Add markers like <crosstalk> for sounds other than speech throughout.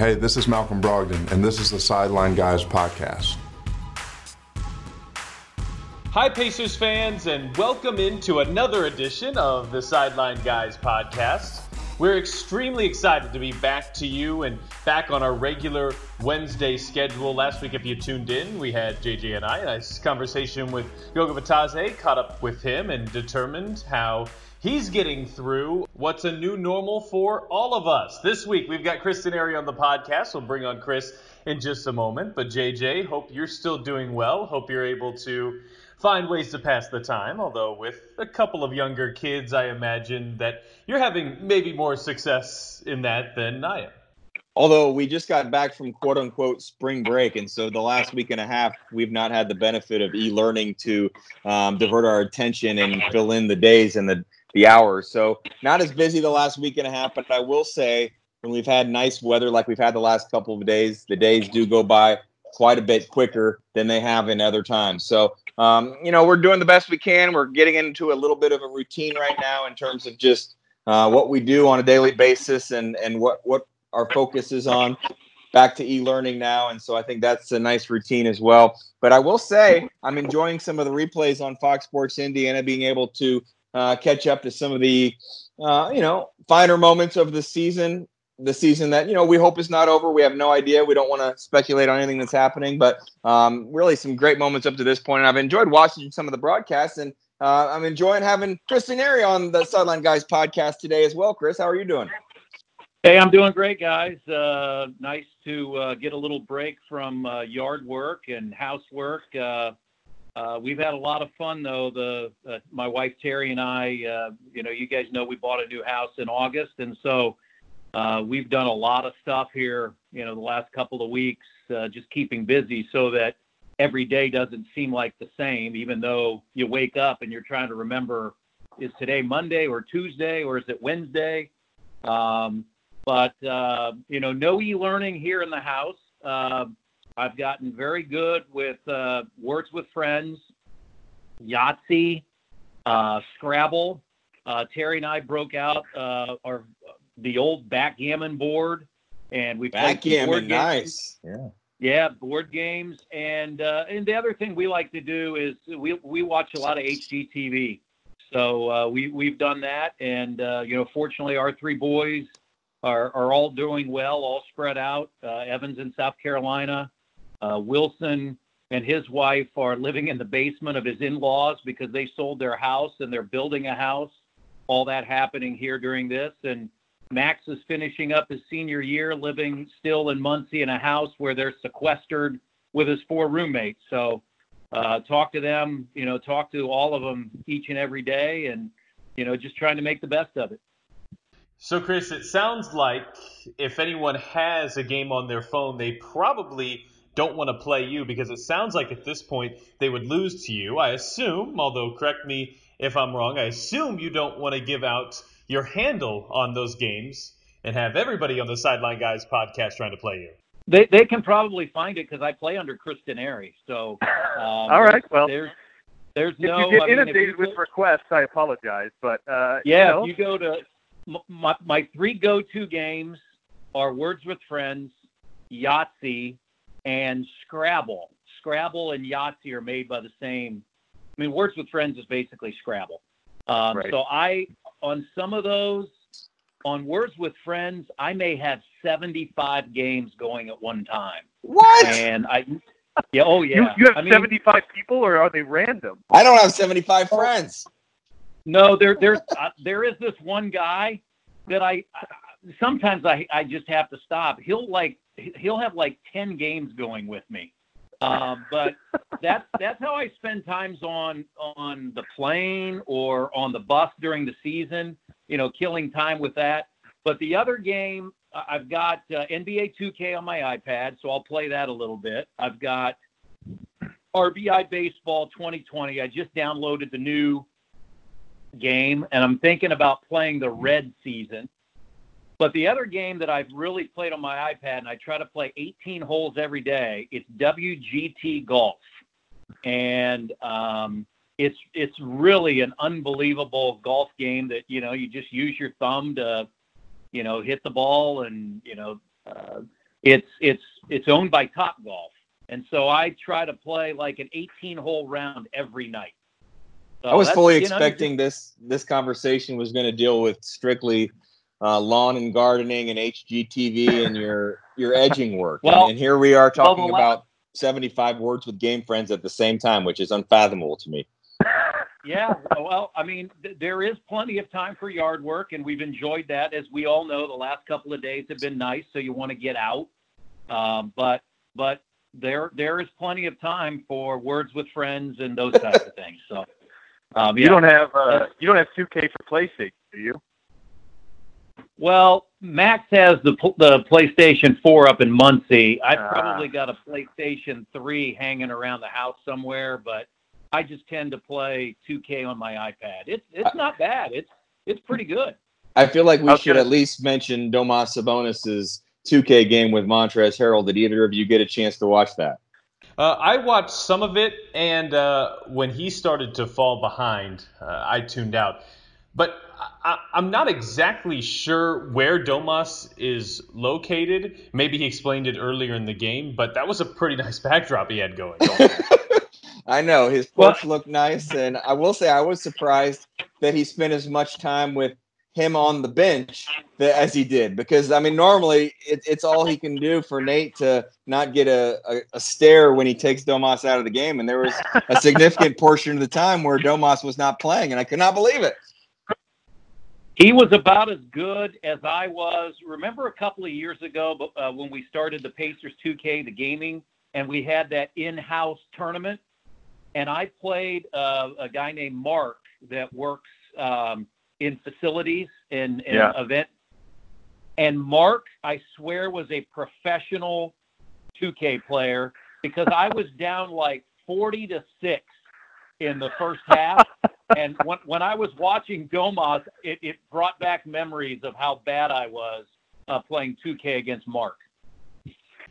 Hey, this is Malcolm Brogdon, and this is the Sideline Guys podcast. Hi, Pacers fans, and welcome into another edition of the Sideline Guys podcast. We're extremely excited to be back to you and back on our regular Wednesday schedule. Last week, if you tuned in, we had JJ and I a nice conversation with Goga Bitadze, caught up with him and determined how he's getting through what's a new normal for all of us. This week, we've got Chris Denari on the podcast. We'll bring on Chris in just a moment. But JJ, hope you're still doing well. Hope you're able to find ways to pass the time. Although with a couple of younger kids, I imagine that you're having maybe more success in that than I am. Although we just got back from quote unquote spring break, and so the last week and a half, we've not had the benefit of e learning to um, divert our attention and fill in the days and the, the hours. So, not as busy the last week and a half, but I will say when we've had nice weather like we've had the last couple of days, the days do go by quite a bit quicker than they have in other times. So, um, you know, we're doing the best we can. We're getting into a little bit of a routine right now in terms of just uh, what we do on a daily basis and and what what our focus is on. Back to e-learning now, and so I think that's a nice routine as well. But I will say I'm enjoying some of the replays on Fox Sports Indiana, being able to uh, catch up to some of the uh, you know finer moments of the season the season that you know we hope is not over. We have no idea. We don't want to speculate on anything that's happening, but um, really some great moments up to this point. And I've enjoyed watching some of the broadcasts, and uh, I'm enjoying having Chris Denari on the Sideline Guys podcast today as well. Chris, how are you doing? Hey, I'm doing great, guys. Uh, nice to uh, get a little break from uh, yard work and housework. Uh, uh, we've had a lot of fun, though. The my wife Terry and I, you know, you guys know we bought a new house in August, and so uh, we've done a lot of stuff here, you know, the last couple of weeks, uh, just keeping busy so that every day doesn't seem like the same, even though you wake up and you're trying to remember is today Monday or Tuesday or is it Wednesday? Um, but, uh, you know, no e learning here in the house. Uh, I've gotten very good with uh, Words with Friends, Yahtzee, uh, Scrabble. Terry and I broke out our the old backgammon board, and we played backgammon. Nice. Yeah. Yeah, board games, and uh, and the other thing we like to do is we we watch a lot of HGTV. So uh, we we've done that, and uh, you know, fortunately, our three boys are are all doing well, all spread out. Uh, Evans in South Carolina, uh, Wilson and his wife are living in the basement of his in-laws because they sold their house and they're building a house. All that happening here during this, and Max is finishing up his senior year, living still in Muncie in a house where they're sequestered with his four roommates. So uh, talk to them, you know, talk to all of them each and every day, and you know, just trying to make the best of it. So, Chris, it sounds like if anyone has a game on their phone, they probably don't want to play you because it sounds like at this point they would lose to you. I assume, although correct me if I'm wrong, I assume you don't want to give out your handle on those games and have everybody on the Sideline Guys podcast trying to play you. They, they can probably find it because I play under Chris Denari. So, <laughs> um, all right. Well, there's there's no. if you get I mean, inundated with requests, I apologize, but uh, yeah, you, know. you go to my my three go-to games are Words with Friends, Yahtzee, and Scrabble. Scrabble and Yahtzee are made by the same. I mean, Words with Friends is basically Scrabble. Um, right. So I on some of those, on Words with Friends, I may have 75 games going at one time. What? And I, yeah, oh yeah. You, you have I mean, 75 people, or are they random? I don't have 75 friends. No, there, there's, uh, there is this one guy that I, sometimes I, I just have to stop. He'll like, he'll have like 10 games going with me. Um, but that's that's how I spend times on on the plane or on the bus during the season. You know, killing time with that. But the other game, I've got uh, NBA 2K on my iPad, so I'll play that a little bit. I've got RBI Baseball 2020. I just downloaded the new game, and I'm thinking about playing the red season. But the other game that I've really played on my iPad, and I try to play 18 holes every day, it's WGT Golf, and um, it's it's really an unbelievable golf game that you know you just use your thumb to, you know, hit the ball, and you know, uh, it's it's it's owned by Top Golf, and so I try to play like an 18 hole round every night. So I was fully you know, expecting this this conversation was going to deal with strictly uh, lawn and gardening and HGTV and your your edging work. Well- and, and here we are talking well, the la- about 75 words with game friends at the same time, which is unfathomable to me. Yeah, well, I mean, th- there is plenty of time for yard work, and we've enjoyed that. As we all know, the last couple of days have been nice, so you want to get out. Um, but but there there is plenty of time for words with friends and those types of things. So um, You don't have uh, you don't have 2K for PlayStation, do you? Well, Max has the the PlayStation 4 up in Muncie. I've Ah. probably got a PlayStation 3 hanging around the house somewhere, but I just tend to play 2K on my iPad. It's it's not bad. It's it's pretty good. I feel like we I was should at least mention Domas Sabonis's 2K game with Montrezl Harrell. Did either of you get a chance to watch that? Uh, I watched some of it, and uh, when he started to fall behind, uh, I tuned out. But I, I'm not exactly sure where Domas is located. Maybe he explained it earlier in the game, but that was a pretty <laughs> nice backdrop he had going. <laughs> I know his Well- porch looked nice, and I will say I was surprised that he spent as much time with him on the bench that, as he did. Because I mean, normally it, it's all he can do for Nate to not get a, a, a stare when he takes Domas out of the game, and there was a significant <laughs> portion of the time where Domas was not playing, and I could not believe it. He was about as good as I was. Remember a couple of years ago uh, when we started the Pacers 2K, the gaming, and we had that in-house tournament, and I played uh, a guy named Mark that works um, in facilities and, and Yeah. event. And Mark, I swear, was a professional 2K player because I was down like 40 to six in the first half <laughs> and when, when I was watching Domas, it, it brought back memories of how bad I was uh, playing 2K against Mark.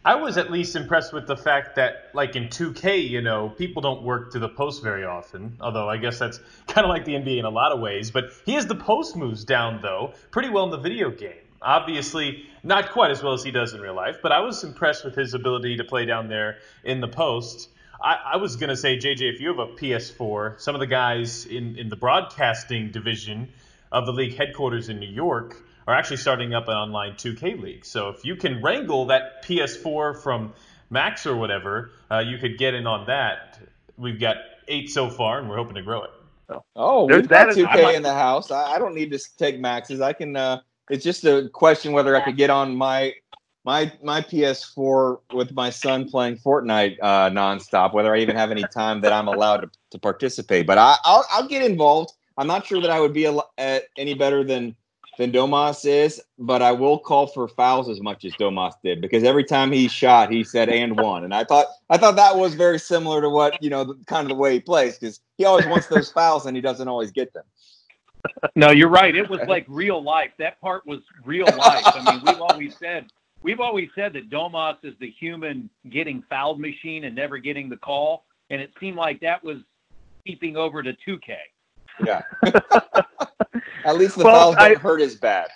I was at least impressed with the fact that, like in 2K, you know, people don't work to the post very often. Although I guess that's <laughs> kind of like the NBA in a lot of ways. But he has the post moves down, though, pretty well in the video game. Obviously, not quite as well as he does in real life, but I was impressed with his ability to play down there in the post. I, I was going to say, JJ, if you have a PS4, some of the guys in, in the broadcasting division of the league headquarters in New York are actually starting up an online 2K league. So if you can wrangle that PS4 from Max or whatever, uh, you could get in on that. We've got eight so far, and we're hoping to grow it. Oh, we've got that is- 2K I might- in the house. I, I don't need to take maxes. I can. Uh, it's just a question whether I could get on my my my PS4 with my son playing Fortnite uh, nonstop. Whether I even have any time that I'm allowed to, to participate. But I, I'll I'll get involved. I'm not sure that I would be a, lo- uh, any better than than Domas is, but I will call for fouls as much as Domas did because every time he shot, he said and one, and I thought I thought that was very similar to what you know, the, kind of the way he plays because he always wants those <laughs> fouls and he doesn't always get them. No, you're right. It was like real life. That part was real life. I mean, we've always said we've always said that Domas is the human getting fouled machine and never getting the call, and it seemed like that was keeping over to 2K. Yeah. <laughs> At least the Well, fouls don't I- hurt as bad.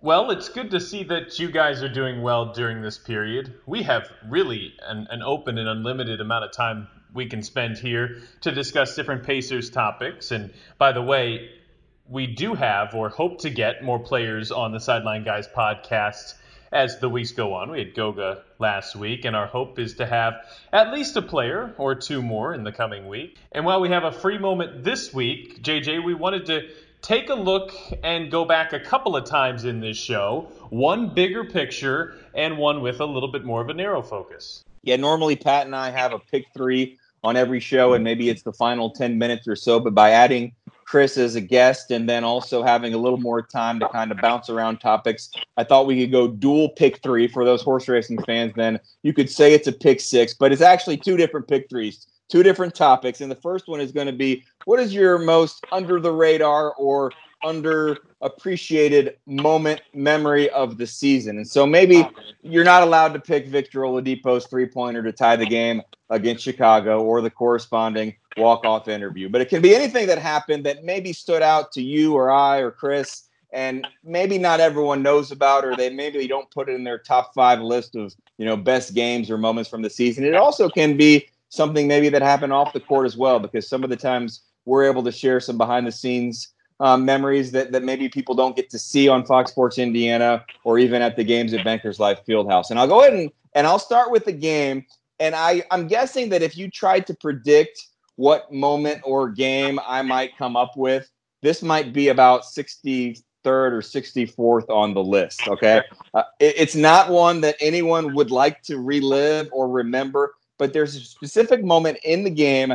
Well, it's good to see that you guys are doing well during this period. We have really an, an open and unlimited amount of time we can spend here to discuss different Pacers topics. And by the way, we do have or hope to get more players on the Sideline Guys podcast as the weeks go on. We had Goga last week, and our hope is to have at least a player or two more in the coming week. And while we have a free moment this week, JJ, we wanted to take a look and go back a couple of times in this show, one bigger picture and one with a little bit more of a narrow focus. Yeah, normally Pat and I have a pick three on every show, and maybe it's the final 10 minutes or so. But by adding Chris as a guest and then also having a little more time to kind of bounce around topics, I thought we could go dual pick three for those horse racing fans. Then you could say it's a pick six, but it's actually two different pick threes, two different topics. And the first one is going to be what is your most under the radar or under appreciated moment memory of the season? And so maybe you're not allowed to pick Victor Oladipo's three pointer to tie the game against Chicago or the corresponding walk off interview, but it can be anything that happened that maybe stood out to you or I or Chris. and maybe not everyone knows about, or they maybe don't put it in their top five list of you know best games or moments from the season. It also can be something maybe that happened off the court as well, because some of the times we're able to share some behind the scenes um, memories that, that maybe people don't get to see on Fox Sports Indiana or even at the games at Bankers Life Fieldhouse. And I'll go ahead and, and I'll start with the game. And I, I'm guessing that if you tried to predict what moment or game I might come up with, this might be about 63rd or 64th on the list. Okay. Uh, it, it's not one that anyone would like to relive or remember, but there's a specific moment in the game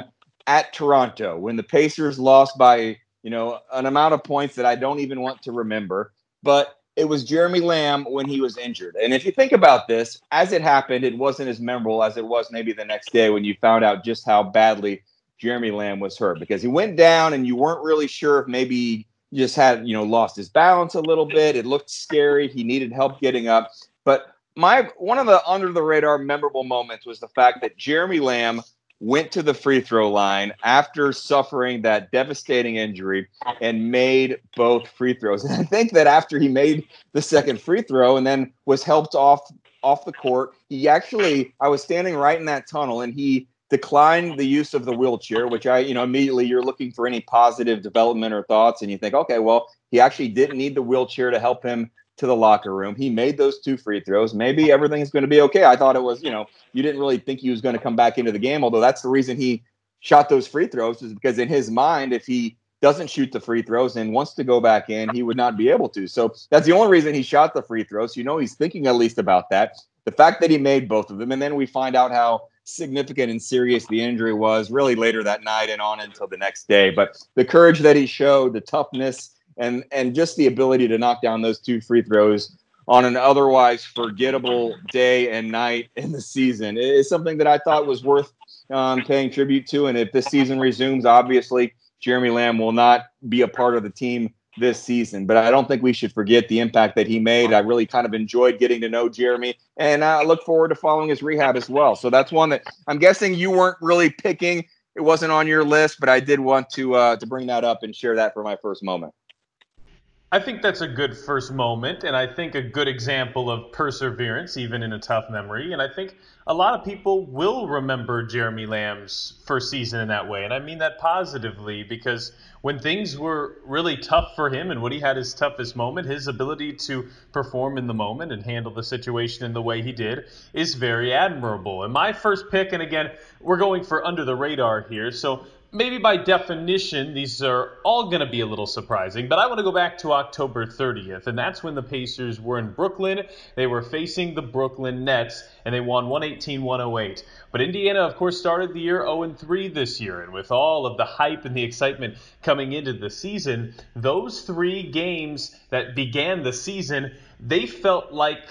at Toronto when the Pacers lost by, you know, an amount of points that I don't even want to remember. But it was Jeremy Lamb when he was injured. And if you think about this, as it happened, it wasn't as memorable as it was maybe the next day when you found out just how badly Jeremy Lamb was hurt because he went down and you weren't really sure if maybe he just had, you know, lost his balance a little bit. It looked scary. He needed help getting up. But my one of the under the radar memorable moments was the fact that Jeremy Lamb went to the free throw line after suffering that devastating injury and made both free throws. <laughs> And I think that after he made the second free throw and then was helped off off the court, he actually I was standing right in that tunnel and he declined the use of the wheelchair, which I, you know, immediately you're looking for any positive development or thoughts, and you think, okay, well, he actually didn't need the wheelchair to help him to the locker room. He made those two free throws. Maybe everything's going to be okay. I thought it was, you know, you didn't really think he was going to come back into the game, although that's the reason he shot those free throws is because in his mind, if he doesn't shoot the free throws and wants to go back in, he would not be able to. So that's the only reason he shot the free throws. You know, he's thinking at least about that. The fact that he made both of them, and then we find out how significant and serious the injury was really later that night and on until the next day. But the courage that he showed, the toughness, and and just the ability to knock down those two free throws on an otherwise forgettable day and night in the season is something that I thought was worth um, paying tribute to. And if this season resumes, obviously Jeremy Lamb will not be a part of the team this season. But I don't think we should forget the impact that he made. I really kind of enjoyed getting to know Jeremy, and I look forward to following his rehab as well. So that's one that I'm guessing you weren't really picking. It wasn't on your list, but I did want to uh, to bring that up and share that for my first moment. I think that's a good first moment, and I think a good example of perseverance, even in a tough memory. And I think a lot of people will remember Jeremy Lamb's first season in that way. And I mean that positively because when things were really tough for him and when he had his toughest moment, his ability to perform in the moment and handle the situation in the way he did is very admirable. And my first pick, and again, we're going for under the radar here. So maybe by definition, these are all going to be a little surprising, but I want to go back to October 30th, and that's when the Pacers were in Brooklyn. They were facing the Brooklyn Nets, and they won 118 108. But Indiana, of course, started the year 0 3 this year, and with all of the hype and the excitement coming into the season, those three games that began the season, they felt like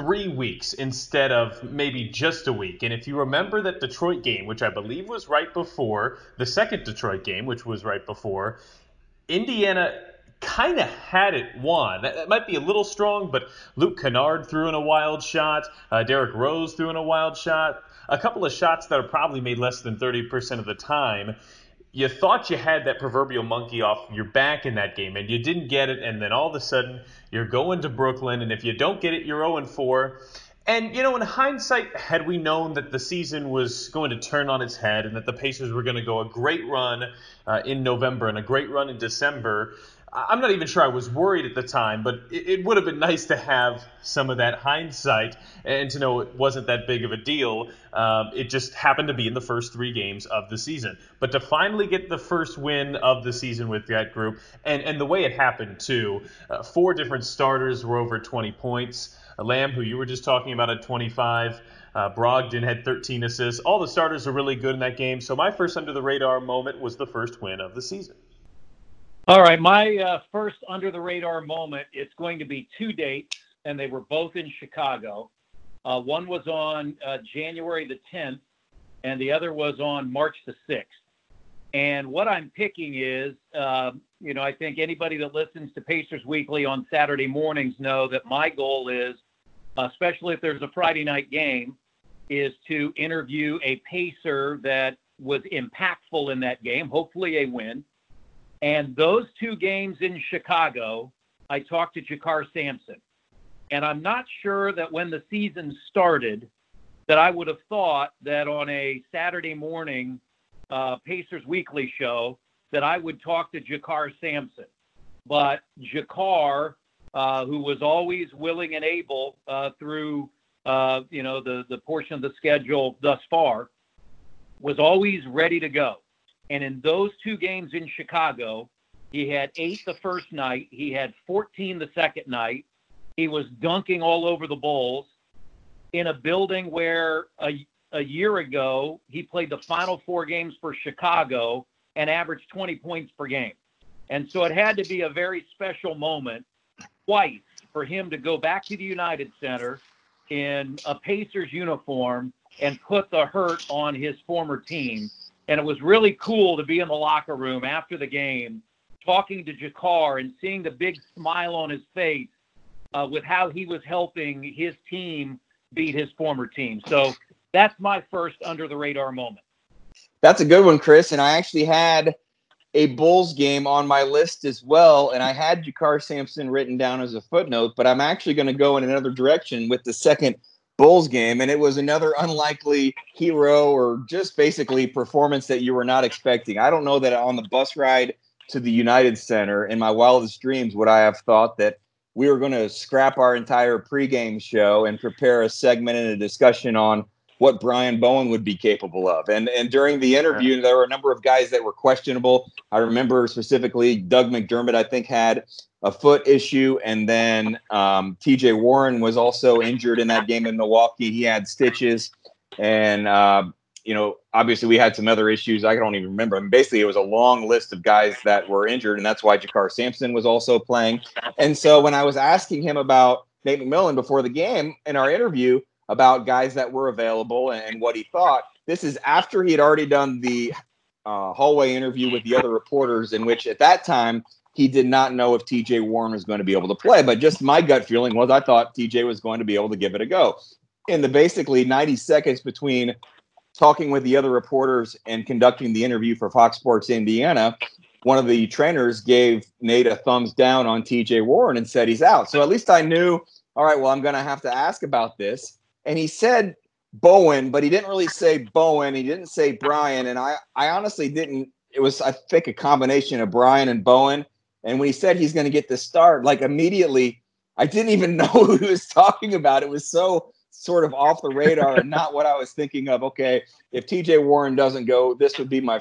three weeks instead of maybe just a week. And if you remember that Detroit game, which I believe was right before the second Detroit game, which was right before, Indiana kind of had it won. That, might be a little strong, but Luke Kennard threw in a wild shot. Uh, Derrick Rose threw in a wild shot. A couple of shots that are probably made less than 30% of the time you thought you had that proverbial monkey off your back in that game and you didn't get it and then all of a sudden you're going to Brooklyn and if you don't get it you're 0 4 and you know in hindsight had we known that the season was going to turn on its head and that the Pacers were going to go a great run uh, in November and a great run in December I'm not even sure I was worried at the time, but it, would have been nice to have some of that hindsight and to know it wasn't that big of a deal. Um, it just happened to be in the first three games of the season. But to finally get the first win of the season with that group, and, and the way it happened too, uh, four different starters were over 20 points. Lamb, who you were just talking about at 25. Uh, Brogdon had 13 assists. All the starters are really good in that game. So my first under the radar moment was the first win of the season. All right, my uh, first under the radar moment. It's going to be two dates, and they were both in Chicago. Uh, one was on uh, January the 10th, and the other was on March the 6th. And what I'm picking is, uh, you know, I think anybody that listens to Pacers Weekly on Saturday mornings know that my goal is, especially if there's a Friday night game, is to interview a Pacer that was impactful in that game, hopefully a win and those two games in Chicago I talked to JaKarr Sampson. And I'm not sure that when the season started, that I would have thought that on a Saturday morning uh, Pacers Weekly show that I would talk to JaKarr Sampson. But JaKarr, uh, who was always willing and able uh, through uh, you know the the portion of the schedule thus far, was always ready to go. And in those two games in Chicago, he had eight the first night, he had 14 the second night. He was dunking all over the Bulls in a building where a, a year ago he played the final four games for Chicago and averaged 20 points per game. And so it had to be a very special moment twice for him to go back to the United Center in a Pacers uniform and put the hurt on his former team. And it was really cool to be in the locker room after the game, talking to JaKarr and seeing the big smile on his face uh, with how he was helping his team beat his former team. So that's my first under the radar moment. That's a good one, Chris. And I actually had a Bulls game on my list as well. And I had JaKarr Sampson written down as a footnote, but I'm actually going to go in another direction with the second Bulls game. And it was another unlikely hero or just basically performance that you were not expecting. I don't know that on the bus ride to the United Center in my wildest dreams would I have thought that we were going to scrap our entire pregame show and prepare a segment and a discussion on what Brian Bowen would be capable of. And and during the interview, there were a number of guys that were questionable. I remember specifically Doug McDermott, I think, had a foot issue, and then um, T.J. Warren was also injured in that game in Milwaukee. He had stitches, and uh, you know, obviously we had some other issues. I don't even remember. I mean, basically, it was a long list of guys that were injured, and that's why JaKarr Sampson was also playing. And so when I was asking him about Nate McMillan before the game in our interview about guys that were available and, what he thought, this is after he had already done the uh, hallway interview with the other reporters, in which at that time he did not know if TJ Warren was going to be able to play. But just my gut feeling was I thought TJ was going to be able to give it a go. In the basically 90 seconds between talking with the other reporters and conducting the interview for Fox Sports Indiana, one of the trainers gave Nate a thumbs down on TJ Warren and said he's out. So at least I knew, all right, well, I'm going to have to ask about this. And he said Bowen, but he didn't really say Bowen. He didn't say Brian. And I, I honestly didn't. It was, I think, a combination of Brian and Bowen. And when he said he's going to get the start, like immediately, I didn't even <laughs> know who he was talking about. It was so sort of off the radar and not what I was thinking of. Okay, if TJ Warren doesn't go, this would be my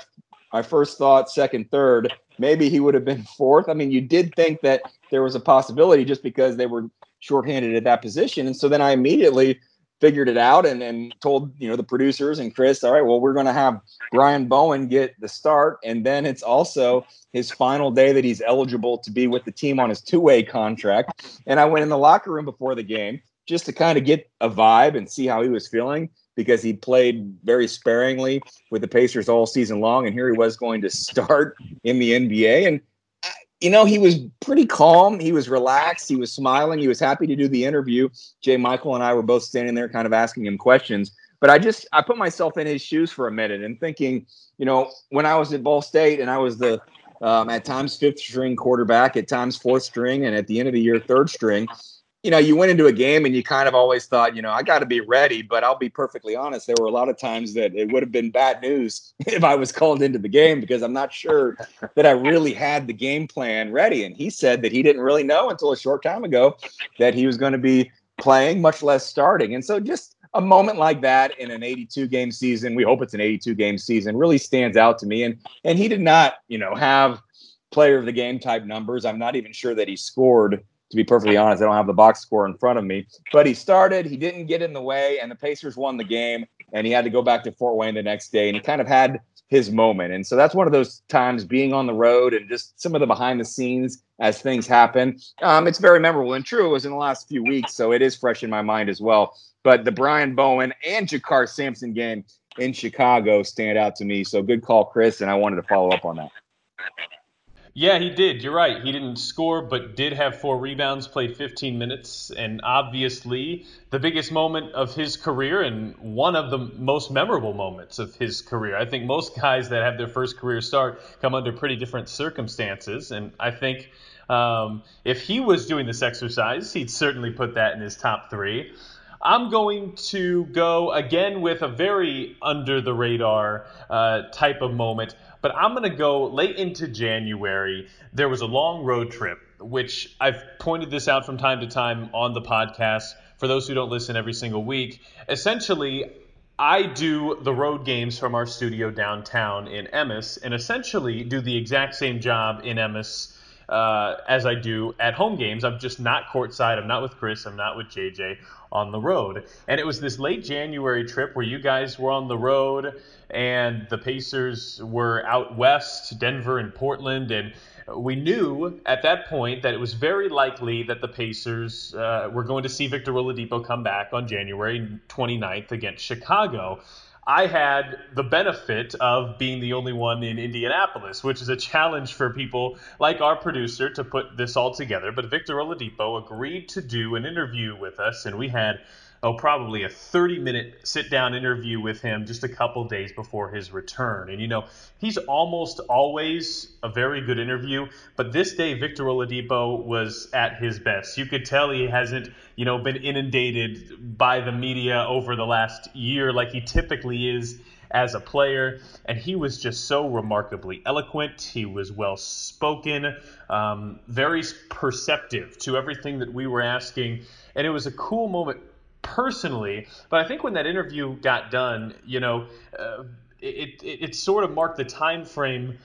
my first thought, second, third. Maybe he would have been <laughs> fourth. I mean, you did think that there was a possibility just because they were shorthanded at that position. And so then I immediately figured it out and, and told you know the producers and Chris, all right, well, we're gonna have Brian Bowen get the start, and then it's also his final day that he's eligible to be with the team on his two-way contract. And I went in the locker room before the game just to kind of get a vibe and see how he was feeling because he played very sparingly with the Pacers all season long. And here he was going to <laughs> start in the NBA. And, you know, he was pretty calm. He was relaxed. He was smiling. He was happy to do the interview. Jay Michael and I were both standing there kind of asking him questions. But I just, I put myself in his shoes for a minute and thinking, you know, when I was at Ball State and I was the, um, at times fifth string quarterback, at times fourth string, and at the end of the year, third string you know, you went into a game and you kind of always thought, you know, I got to be ready. But I'll be perfectly honest, there were a lot of times that it would have been bad news <laughs> if I was called into the game because I'm not sure that I really had the game plan ready. And he said that he didn't really know until a short time ago that he was going to be playing, much less starting. And so just a moment like that in an 82 game season, we hope it's an 82 game season, really stands out to me. And and he did not, you know, have player of the game type numbers. I'm not even sure that he scored to be perfectly honest. I don't have the box score in front of me. But he started, he didn't get in the way, and the Pacers won the game. And he had to go back to Fort Wayne the next day, and he kind of had his moment. And so that's one of those times being on the road and just some of the behind the scenes as things happen. Um, it's very memorable. And true, it was in the last few weeks, so it is fresh in my mind as well. But the Brian Bowen and JaKarr Sampson game in Chicago stand out to me. So good call, Chris. And I wanted to follow up on that. Yeah, he did. You're right. He didn't score, but did have four rebounds, played 15 minutes, and obviously the biggest moment of his career and one of the most memorable moments of his career. I think most guys that have their first career start come under pretty different circumstances, and I think um, if he was doing this exercise, he'd certainly put that in his top three. I'm going to go again with a very under the radar uh, type of moment, but I'm going to go late into January. There was a long road trip, which I've pointed this out from time to time on the podcast. For those who don't listen every single week, essentially, I do the road games from our studio downtown in Emmis, and essentially do the exact same job in Emmis uh, as I do at home games. I'm just not courtside. I'm not with Chris. I'm not with JJ on the road. And it was this late January trip where you guys were on the road and the Pacers were out west, Denver and Portland. And we knew at that point that it was very likely that the Pacers uh, were going to see Victor Oladipo come back on January 29th against Chicago. I had the benefit of being the only one in Indianapolis, which is a challenge for people like our producer to put this all together. But Victor Oladipo agreed to do an interview with us, and we had oh, probably a 30 minute sit down interview with him just a couple days before his return. And, you know, he's almost always a very good interview, but this day, Victor Oladipo was at his best. You could tell he hasn't, you know, been inundated by the media over the last year like he typically is as a player, and he was just so remarkably eloquent. He was well spoken, um, very perceptive to everything that we were asking, and it was a cool moment personally. But I think when that interview got done, you know, uh, it, it, it sort of marked the time frame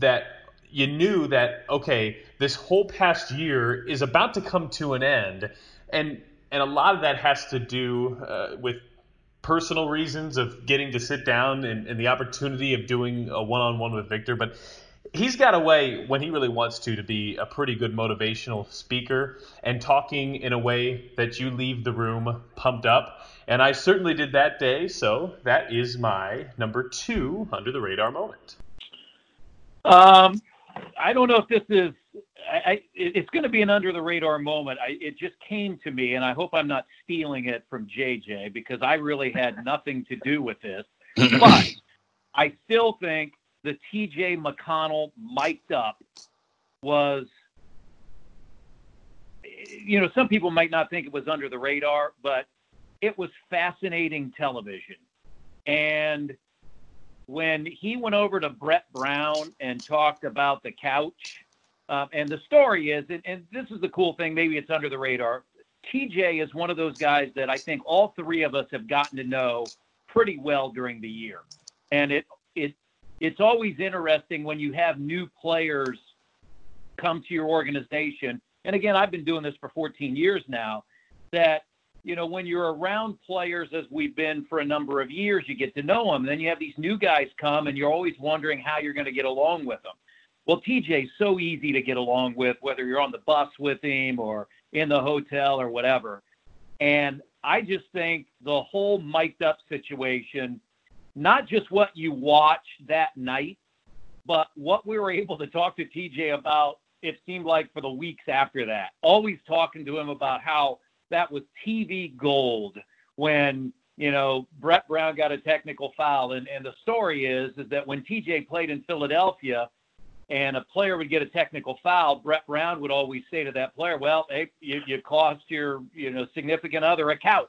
that you knew that okay, this whole past year is about to come to an end, and and a lot of that has to do uh, with personal reasons of getting to sit down and, and the opportunity of doing a one-on-one with Victor, but he's got a way when he really wants to to be a pretty good motivational speaker and talking in a way that you leave the room pumped up. And I certainly did that day, so that is my number two under the radar moment. Um, I don't know if this is. I, I it's going to be an under the radar moment. I, it just came to me, and I hope I'm not stealing it from JJ because I really had nothing to do with this. <laughs> but I still think the TJ McConnell mic'd up was, you know, some people might not think it was under the radar, but it was fascinating television. And when he went over to Brett Brown and talked about the couch, um, and the story is, and, and this is the cool thing, maybe it's under the radar. TJ is one of those guys that I think all three of us have gotten to know pretty well during the year. And it it it's always interesting when you have new players come to your organization. And again, I've been doing this for 14 years now. That you know, when you're around players as we've been for a number of years, you get to know them. Then you have these new guys come, and you're always wondering how you're going to get along with them. Well, TJ's so easy to get along with, whether you're on the bus with him or in the hotel or whatever. And I just think the whole mic'd up situation not just what you watch that night, but what we were able to talk to TJ about, it seemed like for the weeks after that. Always talking to him about how that was TV gold when, you know, Brett Brown got a technical foul. And, and the story is, is that when TJ played in Philadelphia and a player would get a technical foul, Brett Brown would always say to that player, well, hey, you, you cost your, you know, significant other a couch.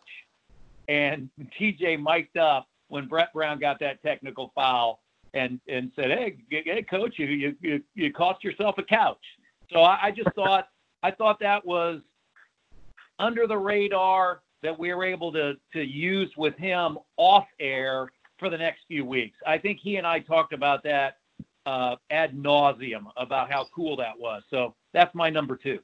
And <laughs> TJ mic'd up when Brett Brown got that technical foul and and said, "Hey, hey, coach, you you you cost yourself a couch." So I, I just thought I thought that was under the radar that we were able to to use with him off air for the next few weeks. I think he and I talked about that uh, ad nauseum about how cool that was. So that's my number two.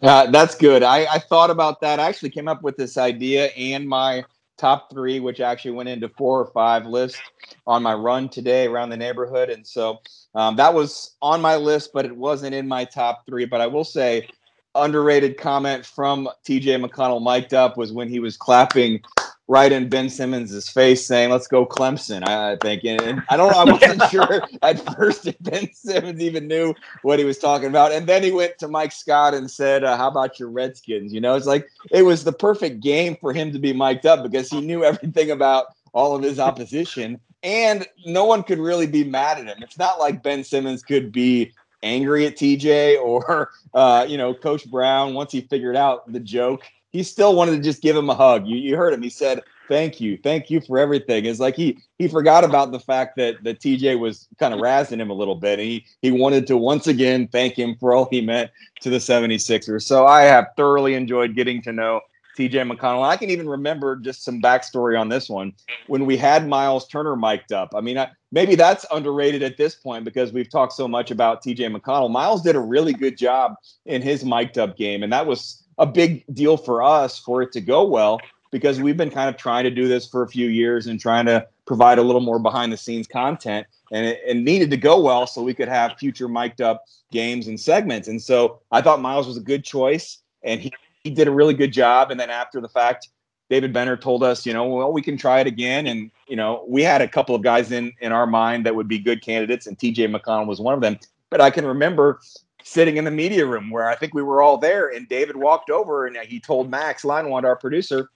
Uh, that's good. I, I thought about that. I actually came up with this idea and my top three, which actually went into four or five lists on my run today around the neighborhood. And so um, that was on my list, but it wasn't in my top three. But I will say, underrated comment from TJ McConnell mic'd up was when he was clapping right in Ben Simmons' face saying, let's go Clemson, I, I think. And, I don't know, I wasn't <laughs> sure at first if Ben Simmons even knew what he was talking about. And then he went to Mike Scott and said, uh, how about your Redskins? You know, it's like it was the perfect game for him to be mic'd up because he knew everything about all of his opposition. And no one could really be mad at him. It's not like Ben Simmons could be angry at TJ or, <laughs> uh, you know, Coach Brown once he figured out the joke he still wanted to just give him a hug. You, you heard him. He said, "Thank you, thank you for everything." It's like he he forgot about the fact that that TJ was kind of razzing him a little bit. He he wanted to once again thank him for all he meant to the 76ers. So I have thoroughly enjoyed getting to know TJ McConnell. I can even remember just some backstory on this one when we had Miles Turner mic'd up. I mean, I, maybe that's underrated at this point because we've talked so much about TJ McConnell. Miles did a really good job in his mic'd up game, and that was a big deal for us for it to go well because we've been kind of trying to do this for a few years and trying to provide a little more behind the scenes content. And it, it needed to go well so we could have future mic'd up games and segments. And so i thought miles was a good choice and he, he did a really good job. And then after the fact david benner told us you know well we can try it again. And you know we had a couple of guys in in our mind that would be good candidates and tj mcconnell was one of them. But i can remember sitting in the media room where I think we were all there. And David walked over and he told Max Linewand, our producer,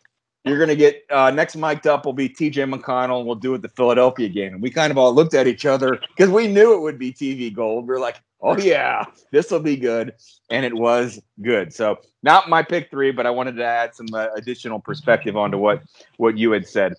you're going to get uh, next mic'd up will be TJ McConnell and we'll do it the Philadelphia game. And we kind of all looked at each other because we knew it would be TV gold. We are like, oh, yeah, this will be good. And it was good. So, not my pick three, but I wanted to add some uh, additional perspective onto what what you had said.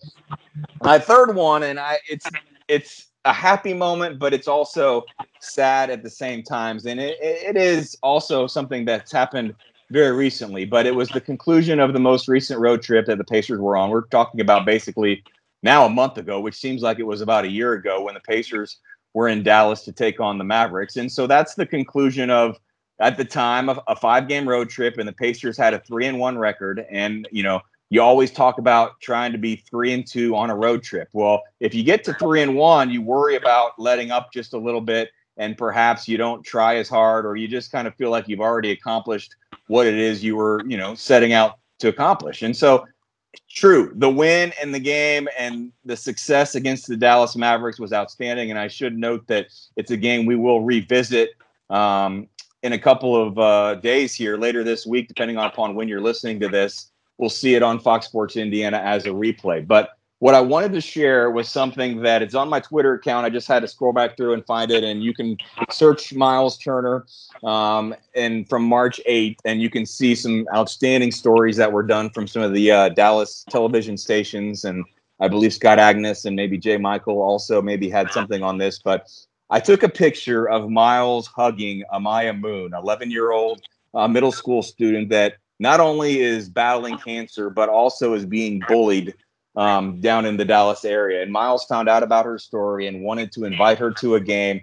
My third one, and I it's it's a happy moment, but it's also sad at the same times. And it, it is also something that's happened very recently, but it was the conclusion of the most recent road trip that the Pacers were on. We're talking about basically now a month ago, which seems like it was about a year ago when the Pacers were in Dallas to take on the Mavericks. And so that's the conclusion of at the time of a five game road trip and the Pacers had a three and one record and you know you always talk about trying to be three and two on a road trip. Well, if you get to three and one, you worry about letting up just a little bit, and perhaps you don't try as hard, or you just kind of feel like you've already accomplished what it is you were, you know, setting out to accomplish. And so, true, the win and the game and the success against the Dallas Mavericks was outstanding. And I should note that it's a game we will revisit um, in a couple of uh, days here later this week, depending upon when you're listening to this will see it on Fox Sports Indiana as a replay. But what I wanted to share was something that it's on my Twitter account. I just had to scroll back through and find it, and you can search Miles Turner um, and from March 8th, and you can see some outstanding stories that were done from some of the uh, Dallas television stations, and I believe Scott Agness and maybe Jay Michael also maybe had something on this. But I took a picture of Miles hugging Amaya Moon, 11 year old uh, middle school student that not only is battling cancer, but also is being bullied um, down in the Dallas area. And Miles found out about her story and wanted to invite her to a game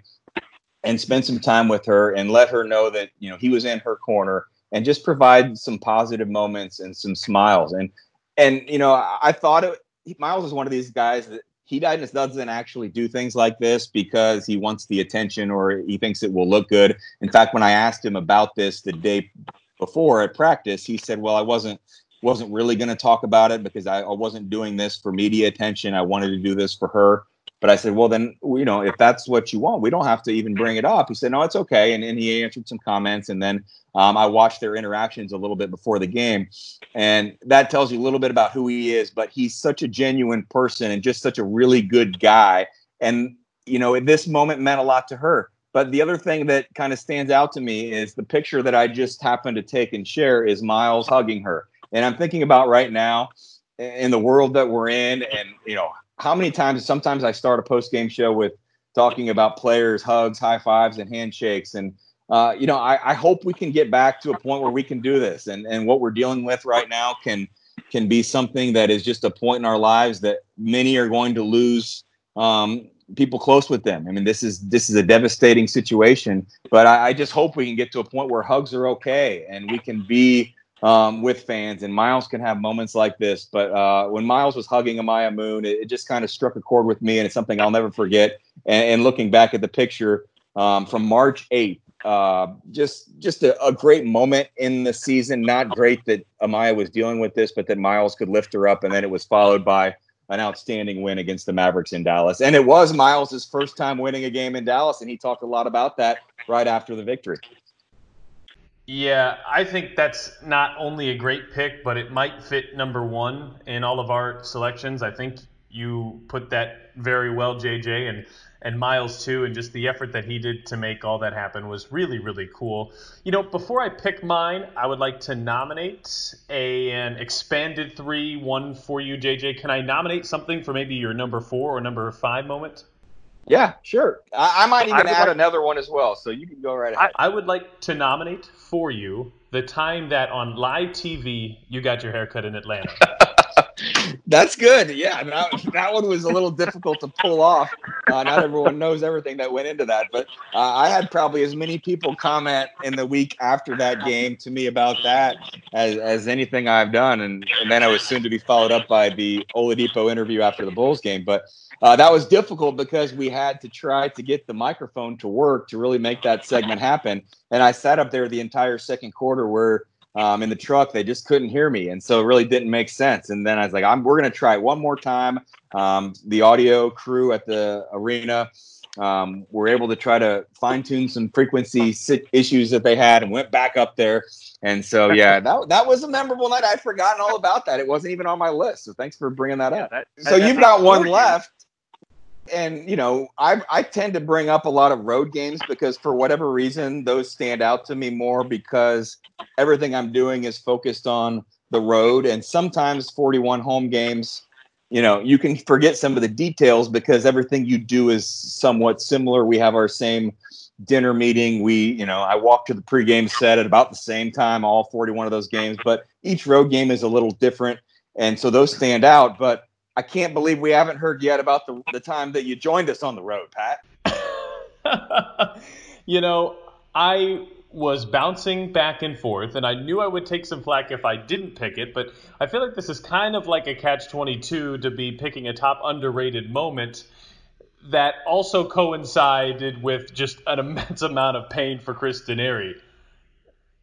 and spend some time with her and let her know that you know he was in her corner and just provide some positive moments and some smiles. And and you know I thought it, Miles is one of these guys that he doesn't actually do things like this because he wants the attention or he thinks it will look good. In fact, when I asked him about this the day before at practice, he said, "Well, I wasn't wasn't really going to talk about it because I, I, wasn't doing this for media attention. I wanted to do this for her." But I said, "Well, then you know, if that's what you want, we don't have to even bring it up." He said, "No, it's okay," and, and he answered some comments, and then um, I watched their interactions a little bit before the game, and that tells you a little bit about who he is. But he's such a genuine person and just such a really good guy, and you know, this moment meant a lot to her but the other thing that kind of stands out to me is the picture that I just happened to take and share is Miles hugging her. And I'm thinking about right now in the world that we're in, and you know, how many times sometimes I start a post game show with talking about players, hugs, high fives, and handshakes. And uh, you know, I, I hope we can get back to a point where we can do this. And and what we're dealing with right now can can be something that is just a point in our lives that many are going to lose um, people close with them. I mean, this is this is a devastating situation, but I, I just hope we can get to a point where hugs are okay and we can be um, with fans and Miles can have moments like this. But uh, when Miles was hugging Amaya Moon, it, it, just kind of struck a chord with me, and it's something I'll never forget. And, and looking back at the picture um, from March 8th, uh, just just a, a, great moment in the season. Not great that Amaya was dealing with this, but that Miles could lift her up, and then it was followed by an outstanding win against the Mavericks in Dallas. And it was Miles's first time winning a game in Dallas, and he talked a lot about that right after the victory. Yeah, I think that's not only a great pick, but it might fit number one in all of our selections. I think you put that very well, JJ, and and Miles too, and just the effort that he did to make all that happen was really, really cool. You know, before I pick mine, I would like to nominate a an expanded three one for you, JJ. Can I nominate something for maybe your number four or number five moment? Yeah, sure. I, I might even I add like, another one as well, so you can go right ahead. I, I would like to nominate for you the time that on live TV you got your haircut in Atlanta. <laughs> <laughs> That's good. Yeah, that, that one was a little difficult to pull off. Uh, not everyone knows everything that went into that, but uh, I had probably as many people comment in the week after that game to me about that as, as anything I've done, and, and then I was soon to be followed up by the Oladipo interview after the Bulls game. But uh, that was difficult because we had to try to get the microphone to work to really make that segment happen. And I sat up there the entire second quarter where um, in the truck they just couldn't hear me, and so it really didn't make sense. And then I was like, "I'm we're gonna try it one more time." Um, the audio crew at the arena um, were able to try to fine tune some frequency issues that they had, and went back up there. And so, yeah, that that was a memorable night. I'd forgotten all about that. It wasn't even on my list. So thanks for bringing that up. That, so that, you've got one left and you know I I tend to bring up a lot of road games because for whatever reason those stand out to me more because everything I'm doing is focused on the road and sometimes 41 home games you know you can forget some of the details because everything you do is somewhat similar. We have our same dinner meeting. We you know I walk to the pregame set at about the same time all 41 of those games but each road game is a little different and so those stand out but I can't believe we haven't heard yet about the, the time that you joined us on the road, Pat. <laughs> you know, I was bouncing back and forth, and I knew I would take some flack if I didn't pick it, but I feel like this is kind of like a catch 22 to be picking a top underrated moment that also coincided with just an immense <laughs> amount of pain for Chris Denari.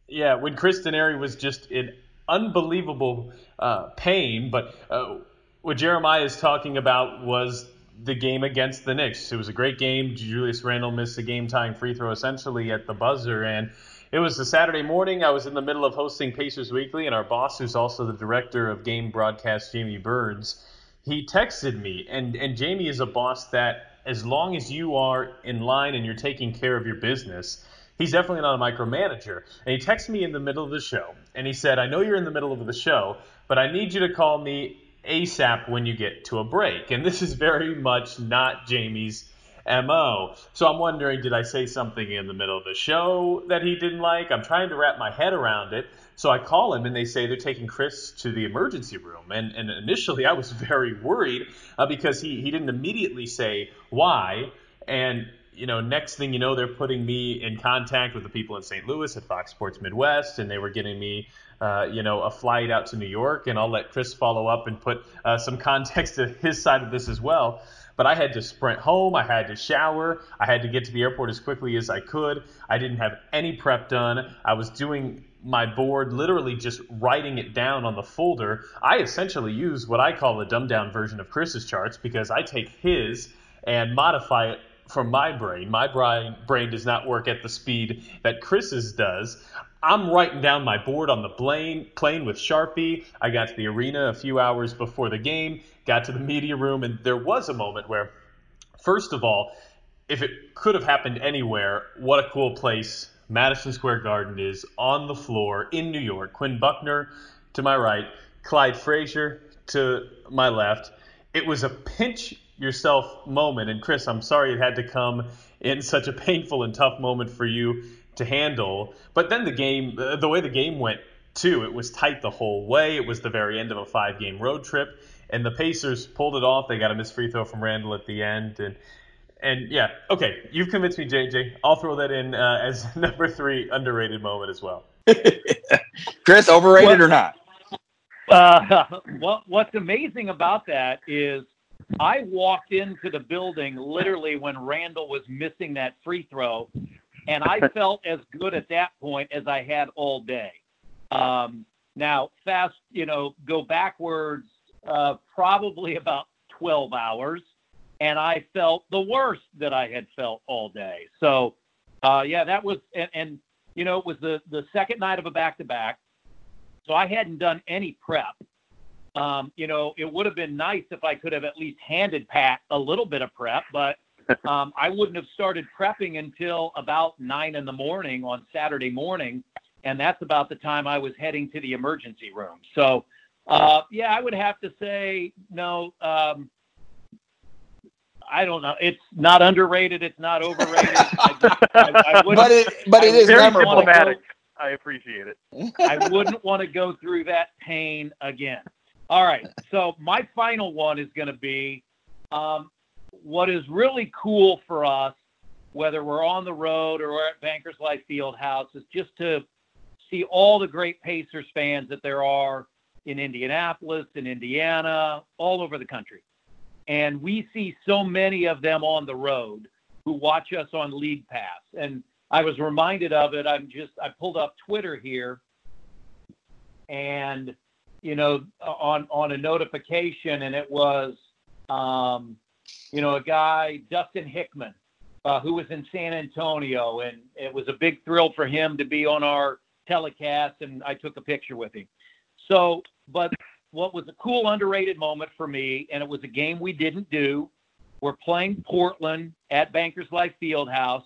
Yeah, when Chris Denari was just in unbelievable uh, pain, but uh, what Jeremiah is talking about was the game against the Knicks. It was a great game. Julius Randle missed a game tying free throw essentially at the buzzer. And it was a Saturday morning. I was in the middle of hosting Pacers Weekly, and our boss, who's also the director of game broadcast, Jamie Burns, he texted me. And, and Jamie is a boss that, as long as you are in line and you're taking care of your business, he's definitely not a micromanager. And he texted me in the middle of the show, and he said, I know you're in the middle of the show, but I need you to call me ASAP when you get to a break. And this is very much not Jamie's MO. So I'm wondering, did I say something in the middle of the show that he didn't like? I'm trying to wrap my head around it. So I call him and they say they're taking Chris to the emergency room. And, and initially I was <laughs> very worried uh, because he, he didn't immediately say why. And you know, next thing you know, they're putting me in contact with the people in St. Louis at Fox Sports Midwest, and they were getting me uh, you know, a flight out to New York, and I'll let Chris follow up and put uh, some <laughs> context to his side of this as well. But I had to sprint home. I had to shower. I had to get to the airport as quickly as I could. I didn't have any prep done. I was doing my board, literally just writing it down on the folder. I essentially use what I call the dumbed down version of Chris's charts because I take his and modify it from my brain. My brain brain does not work at the speed that Chris's does. I'm writing down my board on the plane, plane with Sharpie. I got to the arena a few hours before the game, got to the media room, and there was a moment where, first of all, if it could have happened anywhere, what a cool place Madison Square Garden is on the floor in New York. Quinn Buckner to my right, Clyde Frazier to my left. It was a pinch yourself moment. And Chris, I'm sorry it had to come in <laughs> such a painful and tough moment for you to handle. But then the game, the way the game went too, it was tight the whole way. It was the very end of a five game road trip, and the Pacers pulled it off. They got a missed free throw from Randle at the end, and and yeah, okay, you've convinced me, JJ. I'll throw that in uh, as <laughs> number three underrated moment as well. <laughs> Chris, overrated what, or not? Uh, what, what's amazing about that is I walked into the building literally when Randle was missing that free throw and I <laughs> felt as good at that point as I had all day. Um, now, fast, you know, go backwards uh, probably about 12 hours, and I felt the worst that I had felt all day. So, uh, yeah, that was, and, and you know, it was the the second night of a back to back, so I hadn't done any prep. Um, you know, it would have been nice if I could have at least handed Pat a little bit of prep, but <laughs> um, I wouldn't have started prepping until about nine in the morning on Saturday morning, and that's about the time I was heading to the emergency room. So, uh, yeah, I would have to say no. Um, I don't know. It's not underrated. It's not overrated. <laughs> I, I, I but it, but it is very memorable. diplomatic. I appreciate it. I wouldn't want to go through that pain again. All right. So my final one is going to be um, what is really cool for us, whether we're on the road or at Bankers Life Fieldhouse, is just to see all the great Pacers fans that there are in Indianapolis, in Indiana, all over the country. And we see so many of them on the road who watch us on League Pass. And I was reminded of it. I'm just, I pulled up Twitter here and, you know, on, on a notification, and it was, um, you know, a guy, Dustin Hickman, uh, who was in San Antonio. And it was a big thrill for him to be on our telecast. And I took a picture with him. So, but what was a cool underrated moment for me, and it was a game we didn't do. We're playing Portland at Bankers Life Fieldhouse,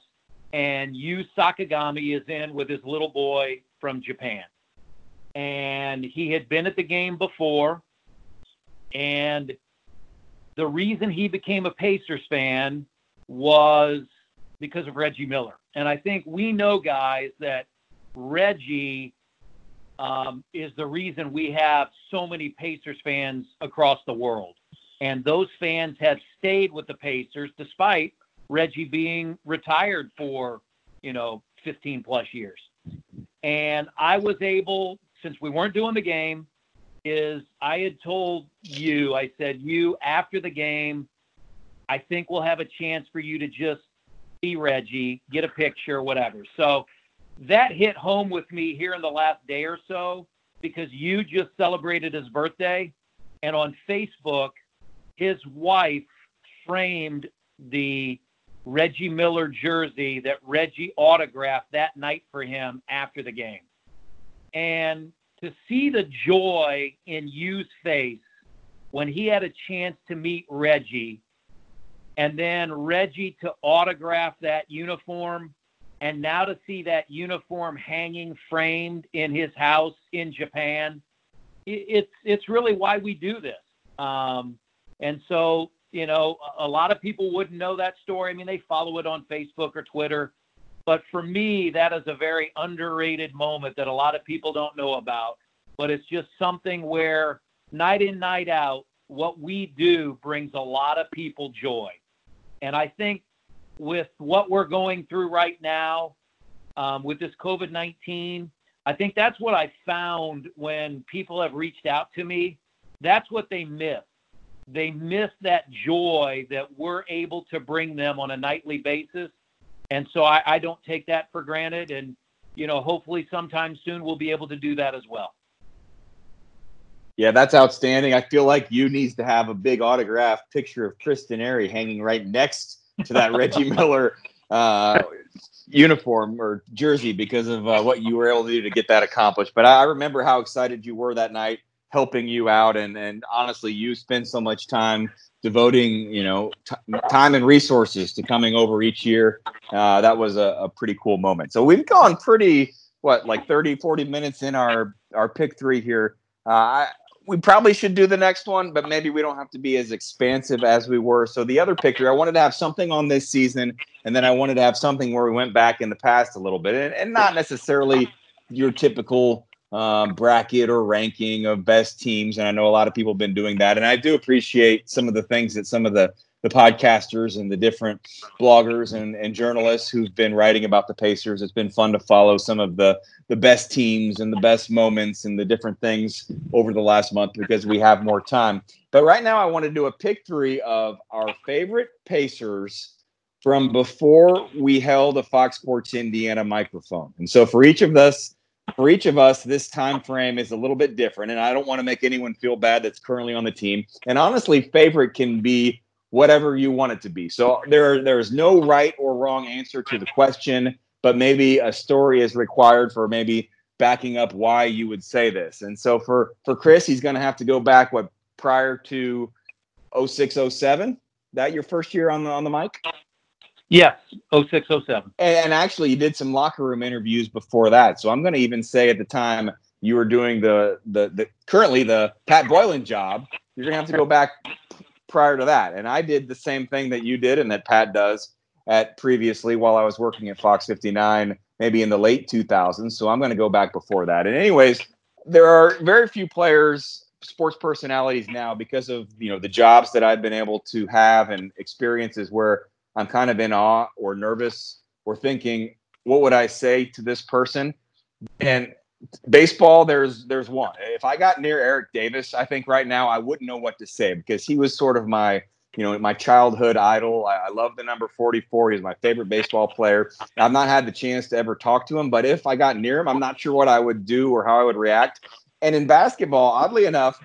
and Yu Sakagami is in with his little boy from Japan. And he had been at the game before, and the reason he became a Pacers fan was because of Reggie Miller. And I think we know, guys, that Reggie um, is the reason we have so many Pacers fans across the world. And those fans have stayed with the Pacers despite Reggie being retired for, you know, 15 plus years. And I was able, since we weren't doing the game, is I had told you, I said, you after the game, I think we'll have a chance for you to just see Reggie, get a picture, whatever. So that hit home with me here in the last day or so because you just celebrated his birthday. And on Facebook, his wife framed the Reggie Miller jersey that Reggie autographed that night for him after the game. And to see the joy in Yu's face when he had a chance to meet Reggie and then Reggie to autograph that uniform and now to see that uniform hanging framed in his house in Japan, it's it's really why we do this. Um, and so, you know, a lot of people wouldn't know that story. I mean, they follow it on Facebook or Twitter. But for me, that is a very underrated moment that a lot of people don't know about. But it's just something where night in, night out, what we do brings a lot of people joy. And I think with what we're going through right now um, with this COVID 19, I think that's what I found when people have reached out to me. That's what they miss. They miss that joy that we're able to bring them on a nightly basis. And so I, I don't take that for granted. And, Yu know, hopefully sometime soon we'll be able to do that as well. Yeah, that's outstanding. I feel like you needs to have a big autograph picture of Chris Denari hanging right next to that Reggie <laughs> Miller uh, uniform or jersey because of uh, what you were able to do to get that accomplished. But I remember how excited you were that night, helping you out, and and honestly, you spend so much time devoting you know t- time and resources to coming over each year. Uh, that was a, a pretty cool moment. So we've gone pretty what like 30 40 minutes in our our pick three here uh, I, we probably should do the next one, but maybe we don't have to be as expansive as we were. So the other picture, I wanted to have something on this season, and then I wanted to have something where we went back in the past a little bit, and, and not necessarily your typical um, bracket or ranking of best teams. And I know a lot of people have been doing that, and I do appreciate some of the things that some of the the podcasters and the different bloggers and, and journalists who've been writing about the Pacers. It's been fun to follow some of the the best teams and the best moments and the different things over the last month because we have more time. But right now, I want to do a pick three of our favorite Pacers from before we held a Fox Sports Indiana microphone. And so for each of us, for each of us, this time frame is a little bit different. And I don't want to make anyone feel bad that's currently on the team. And honestly, favorite can be whatever you want it to be. So there, there's no right or wrong answer to the question, but maybe a story is required for maybe backing up why you would say this. And so for for Chris, he's going to have to go back what prior to 0607. That your first year on the on the mic? Yes, 0607. And, and actually, you did some locker room interviews before that. So I'm going to even say at the time you were doing the the, the currently the Pat Boylen job. You're going to have to go back prior to that. And I did the same thing that you did and that Pat does at previously while I was working at Fox 59, maybe in the late 2000s. So I'm going to go back before that. And anyways, there are very few players, sports personalities now because of you know the jobs that I've been able to have and experiences where I'm kind of in awe or nervous or thinking, what would I say to this person? And baseball, there's there's one. If I got near Eric Davis, I think right now I wouldn't know what to say because he was sort of my you know my childhood idol. I, I love the number 44. He's my favorite baseball player. I've not had the chance to ever talk to him, but if I got near him, I'm not sure what I would do or how I would react. And in basketball, oddly enough,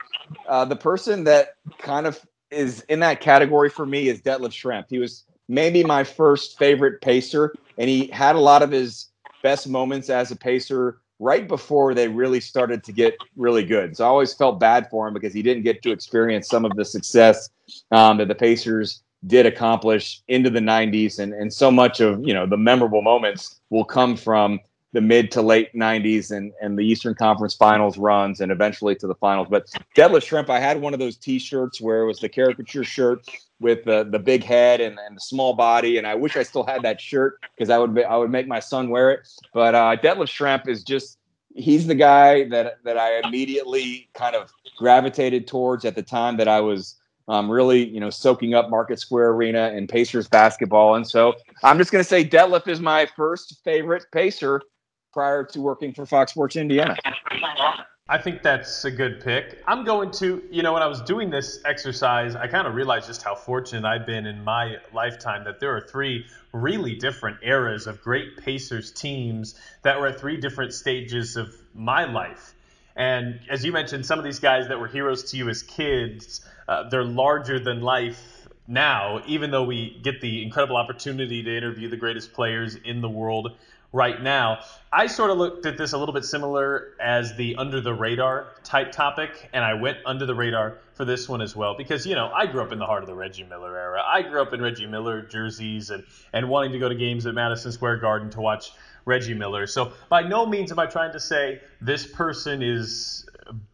uh, the person that kind of is in that category for me is Detlef Schrempf. He was maybe my first favorite pacer, and he had a lot of his best moments as a pacer right before they really started to get really good. So I always felt bad for him because he didn't get to experience some of the success um, that the Pacers did accomplish into the 90s. And, and so much of, you know, the memorable moments will come from the mid to late 90s and, and the Eastern Conference Finals runs and eventually to the finals. But Detlef Schrempf, I had one of those T-shirts where it was the caricature shirt with the, the big head and, and the small body. And I wish I still had that shirt because I would be, I would make my son wear it. But uh, Detlef Schrempf is just he's the guy that that I immediately kind of gravitated towards at the time that I was um, really you know soaking up Market Square Arena and Pacers basketball. And so I'm just going to say Detlef is my first favorite Pacer prior to working for Fox Sports Indiana. I think that's a good pick. I'm going to, you know, when I was doing this exercise, I kind of realized just how fortunate I've been in my lifetime that there are three really different eras of great Pacers teams that were at three different stages of my life. And as you mentioned, some of these guys that were heroes to you as kids, uh, they're larger than life now, even though we get the incredible opportunity to interview the greatest players in the world right now. I sort of looked at this a little bit similar as the under the radar type topic, and I went under the radar for this one as well because you know I grew up in the heart of the Reggie Miller era. I grew up in Reggie Miller jerseys and and wanting to go to games at Madison Square Garden to watch Reggie Miller. So by no means am I trying to say this person is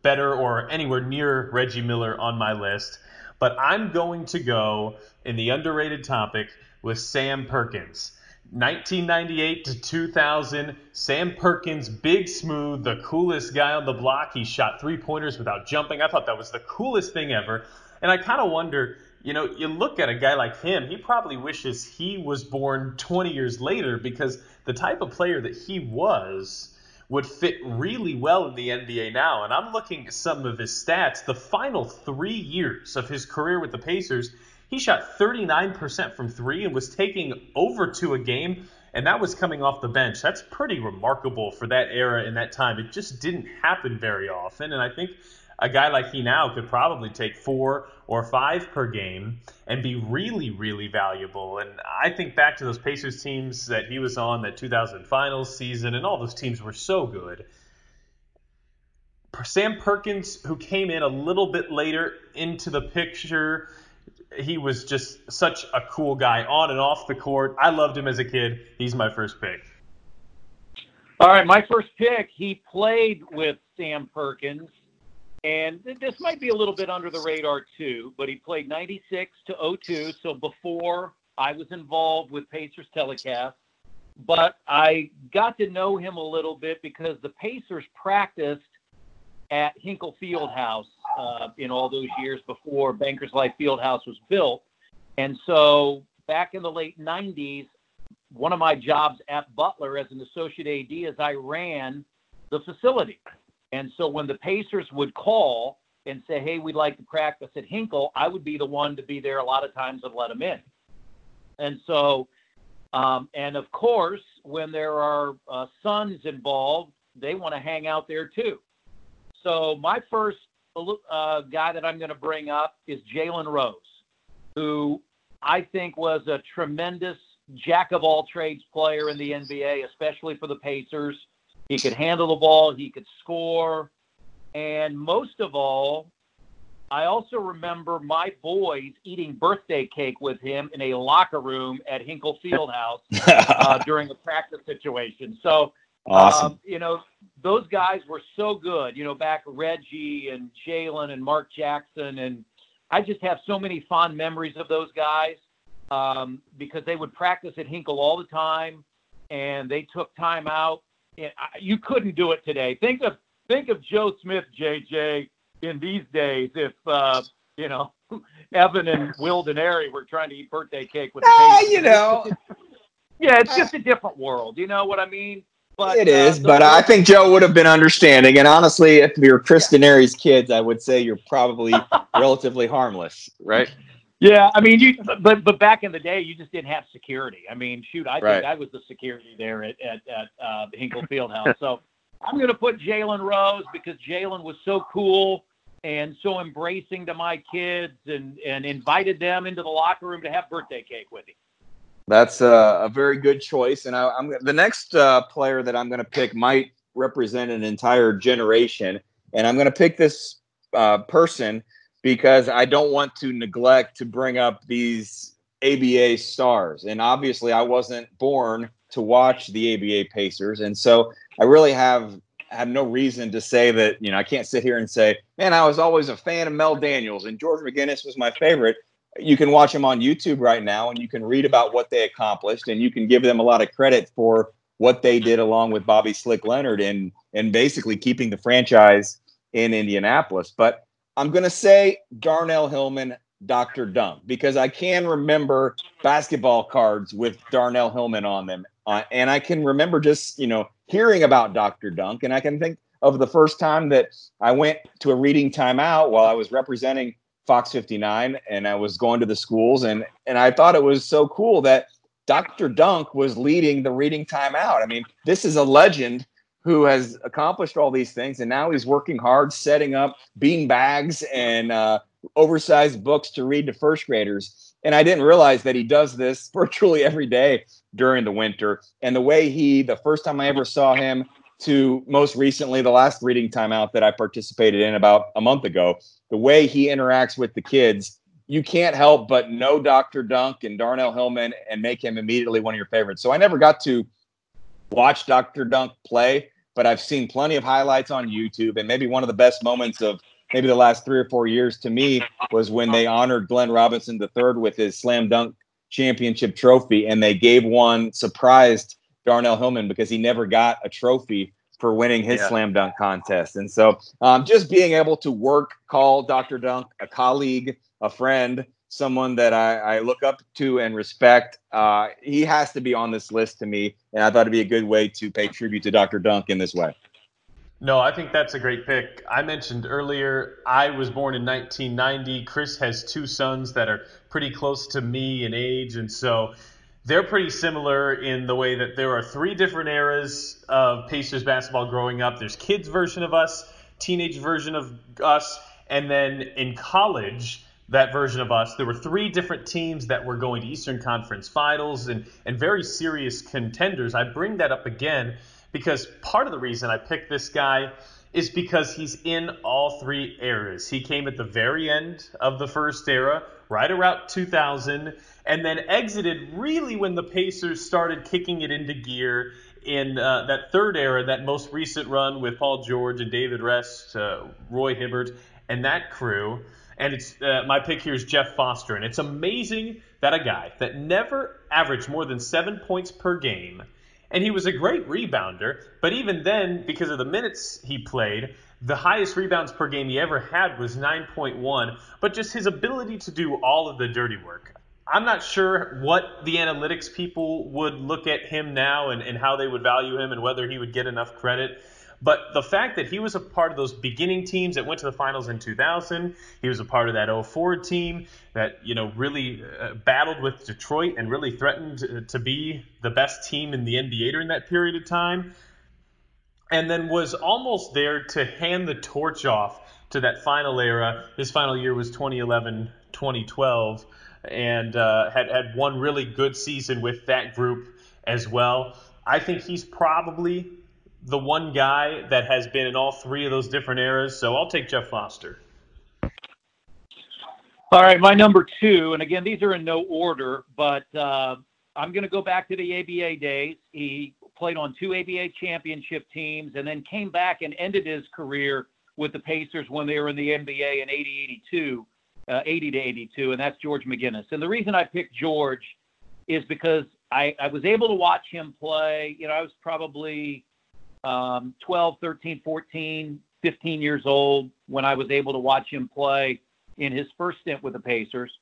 better or anywhere near Reggie Miller on my list, but I'm going to go in the underrated topic with Sam Perkins. 1998 to 2000, Sam Perkins, big smooth, the coolest guy on the block. He shot three pointers without jumping. I thought that was the coolest thing ever. And I kind of wonder, you know, you look at a guy like him, he probably wishes he was born 20 years later because the type of player that he was would fit really well in the NBA now. And I'm looking at some of his stats. The final three years of his career with the Pacers, he shot 39% from three and was taking over to a game, and that was coming off the bench. That's pretty remarkable for that era in that time. It just didn't happen very often, and I think a guy like he now could probably take four or five per game and be really, really valuable. And I think back to those Pacers teams that he was on, that 2000 finals season, and all those teams were so good. Sam Perkins, who came in a little bit later into the picture, he was just such a cool guy on and off the court. I loved him as a kid. He's my first pick. All right, my first pick. He played with Sam Perkins, and this might be a little bit under the radar too. But he played '96 to 02, so before I was involved with Pacers telecast. But I got to know him a little bit because the Pacers practiced at Hinkle Fieldhouse uh, in all those years before Bankers Life Fieldhouse was built. And so back in the late 90s, one of my jobs at Butler as an associate AD is I ran the facility. And so when the Pacers would call and say, hey, we'd like to practice at Hinkle, I would be the one to be there a lot of times and let them in. And so Um, and of course, when there are uh, sons involved, they want to hang out there too. So my first uh, guy that I'm going to bring up is Jalen Rose, who I think was a tremendous jack of all trades player in the NBA, especially for the Pacers. He could handle the ball, he could score, and most of all, I also remember my boys eating birthday cake with him in a locker room at Hinkle Fieldhouse <laughs> uh, during a practice situation. So, awesome. Um, you know, those guys were so good. You know, back Reggie and Jalen and Mark Jackson, and I just have so many fond memories of those guys um, because they would practice at Hinkle all the time, and they took time out. And I, you couldn't do it today. Think of think of Joe Smith, JJ in these days if uh, you know <laughs> Evan and Will Denari were trying to eat birthday cake with. Ah, you know. <laughs> yeah, it's just a different world. You know what I mean? But it is. Uh, but I think Joe would have been understanding. And honestly, if you're Chris yeah. Denari's kids, I would say you're probably <laughs> relatively harmless, right? Yeah, I mean, you. But but back in the day, you just didn't have security. I mean, shoot, I right. think I was the security there at at, at uh, Hinkle Fieldhouse. So I'm going to put Jalen Rose because Jalen was so cool and so embracing to my kids and, and invited them into the locker room to have birthday cake with him. That's a, a very good choice. And I, am the next uh, player that I'm going to pick might represent an entire generation. And I'm going to pick this uh, person because I don't want to neglect to bring up these ABA stars. And obviously, I wasn't born to watch the ABA Pacers. And so I really have have no reason to say that, you know, I can't sit here and say, man, I was always a fan of Mel Daniels and George McGinnis was my favorite. You can watch them on YouTube right now and you can read about what they accomplished and you can give them a lot of credit for what they did along with Bobby Slick Leonard and and basically keeping the franchise in Indianapolis. But I'm going to say Darnell Hillman, Dr. Dunk, because I can remember basketball cards with Darnell Hillman on them. Uh, and I can remember just, you know, hearing about Dr. Dunk. And I can think of the first time that I went to a reading timeout while I was representing Fox 59 and I was going to the schools. And, and I thought it was so cool that Dr. Dunk was leading the reading timeout. I mean, this is a legend who has accomplished all these things. And now he's working hard setting up bean bags and uh, oversized books to read to first graders. And I didn't realize that he does this <laughs> virtually every day during the winter. And the way he, the first time I ever saw him, to most recently, the last reading timeout that I participated in about a month ago, the way he interacts with the kids, you can't help but know Dr. Dunk and Darnell Hillman and make him immediately one of your favorites. So I never got to watch Dr. Dunk play, but I've seen plenty of highlights on YouTube. And maybe one of the best moments of maybe the last three or four years to me was when they honored Glenn Robinson III with his slam dunk championship trophy, and they gave one surprised Darnell Hillman because he never got a trophy for winning his yeah. slam dunk contest. And so, um, just being able to work, call Dr. Dunk a colleague, a friend, someone that I, I look up to and respect, uh, he has to be on this list to me. And I thought it'd be a good way to pay tribute to Dr. Dunk in this way. No, I think that's a great pick. I mentioned earlier I was born in 1990. Chris has two sons that are pretty close to me in age, and so they're pretty similar in the way that there are three different eras of Pacers basketball growing up. There's kids version of us, teenage version of us, and then in college, that version of us, there were three different teams that were going to Eastern Conference Finals and, and very serious contenders. I bring that up again because part of the reason I picked this guy is because he's in all three eras. He came at the very end of the first era, right around 2000, and then exited really when the Pacers started kicking it into gear in uh, that third era, that most recent run with Paul George and David West, uh, Roy Hibbert, and that crew. And it's uh, my pick here is Jeff Foster, and it's amazing that a guy that never averaged more than seven points per game and he was a great rebounder, but even then, because of the minutes he played, the highest rebounds per game he ever had was 9.1, but just his ability to do all of the dirty work. I'm not sure what the analytics people would look at him now and, and how they would value him and whether he would get enough credit. But the fact that he was a part of those beginning teams that went to the finals in 2000, he was a part of that 04 team that you know really uh, battled with Detroit and really threatened to be the best team in the NBA during that period of time, and then was almost there to hand the torch off to that final era. His final year was 2011, 2012, and uh, had had one really good season with that group as well. I think he's probably the one guy that has been in all three of those different eras. So I'll take Jeff Foster. All right, my number two, and again, these are in no order, but uh, I'm going to go back to the ABA days. He played on two ABA championship teams and then came back and ended his career with the Pacers when they were in the NBA in 80 82, uh, 80 to 82, and that's George McGinnis. And the reason I picked George is because I, I was able to watch him play. You know, I was probably um, 12, 13, 14, 15 years old when I was able to watch him play in his first stint with the Pacers.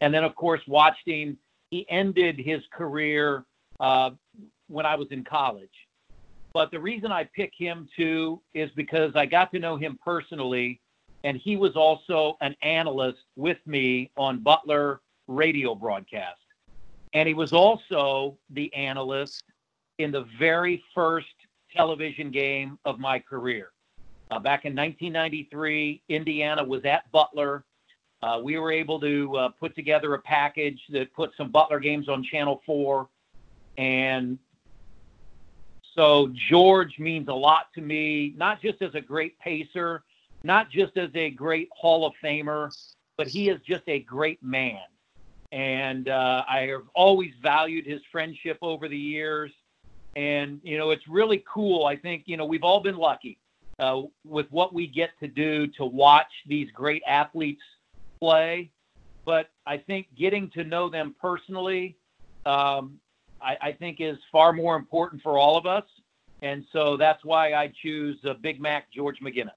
And then, of course, watched him. He ended his career uh, when I was in college. But the reason I pick him too is because I got to know him personally, and he was also an analyst with me on Butler radio broadcast. And he was also the analyst in the very first television game of my career. Uh, back in 1993, Indiana was at Butler. Uh, we were able to uh, put together a package that put some Butler games on Channel 4. And so George means a lot to me, not just as a great pacer, not just as a great Hall of Famer, but he is just a great man. And uh, I have always valued his friendship over the years. And, you know, it's really cool. I think, you know, we've all been lucky uh, with what we get to do to watch these great athletes play. But I think getting to know them personally, um, I, I, think, is far more important for all of us. And so that's why I choose uh, Big Mac George McGinnis.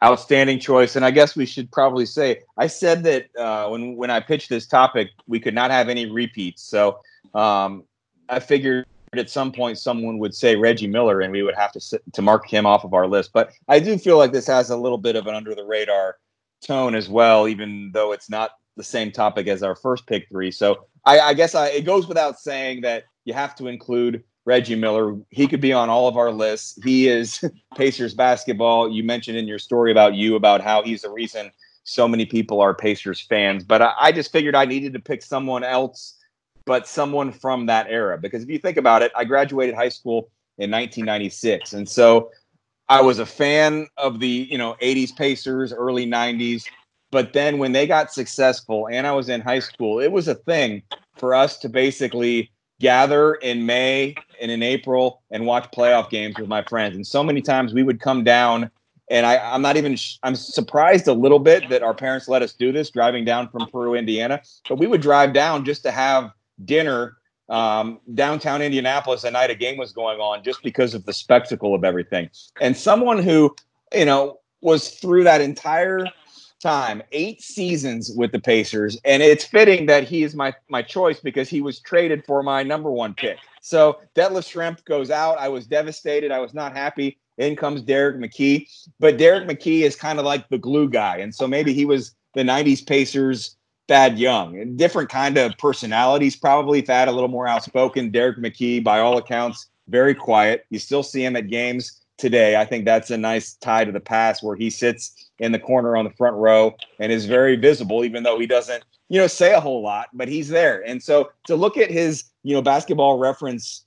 Outstanding choice, and I guess we should probably say I said that uh, when when I pitched this topic, we could not have any repeats. So um, I figured at some point someone would say Reggie Miller, and we would have to sit, to mark him off of our list. But I do feel like this has a little bit of an under the radar tone as well, even though it's not the same topic as our first pick three. So I, I guess I, it goes without saying that you have to include Reggie Miller. He could be on all of our lists. He is <laughs> Pacers basketball. You mentioned in your story about you about how he's the reason so many people are Pacers fans. But I, I just figured I needed to pick someone else but someone from that era. Because if you think about it, I graduated high school in 1996. And so I was a fan of the, you know, 80s Pacers, early 90s. But then when they got successful and I was in high school, it was a thing for us to basically gather in May and in April and watch playoff games with my friends. And so many times we would come down and I, am not even, I'm surprised a little bit that our parents let us do this driving down from Peru, Indiana. But we would drive down just to have dinner um, downtown Indianapolis the night a game was going on just because of the spectacle of everything. And someone who, you know, was through that entire time, eight seasons with the Pacers, and it's fitting that he is my my choice because he was traded for my number one pick. So Detlef Schrempf goes out. I was devastated. I was not happy. In comes Derrick McKey, but Derrick McKey is kind of like the glue guy, and so maybe he was the '90s Pacers Thad Young. Different kind of personalities, probably. Thad a little more outspoken. Derrick McKey, by all accounts, very quiet. You still see him at games today. I think that's a nice tie to the past where he sits in the corner on the front row and is very visible, even though he doesn't, you know, say a whole lot, but he's there. And so to look at his, you know, basketball reference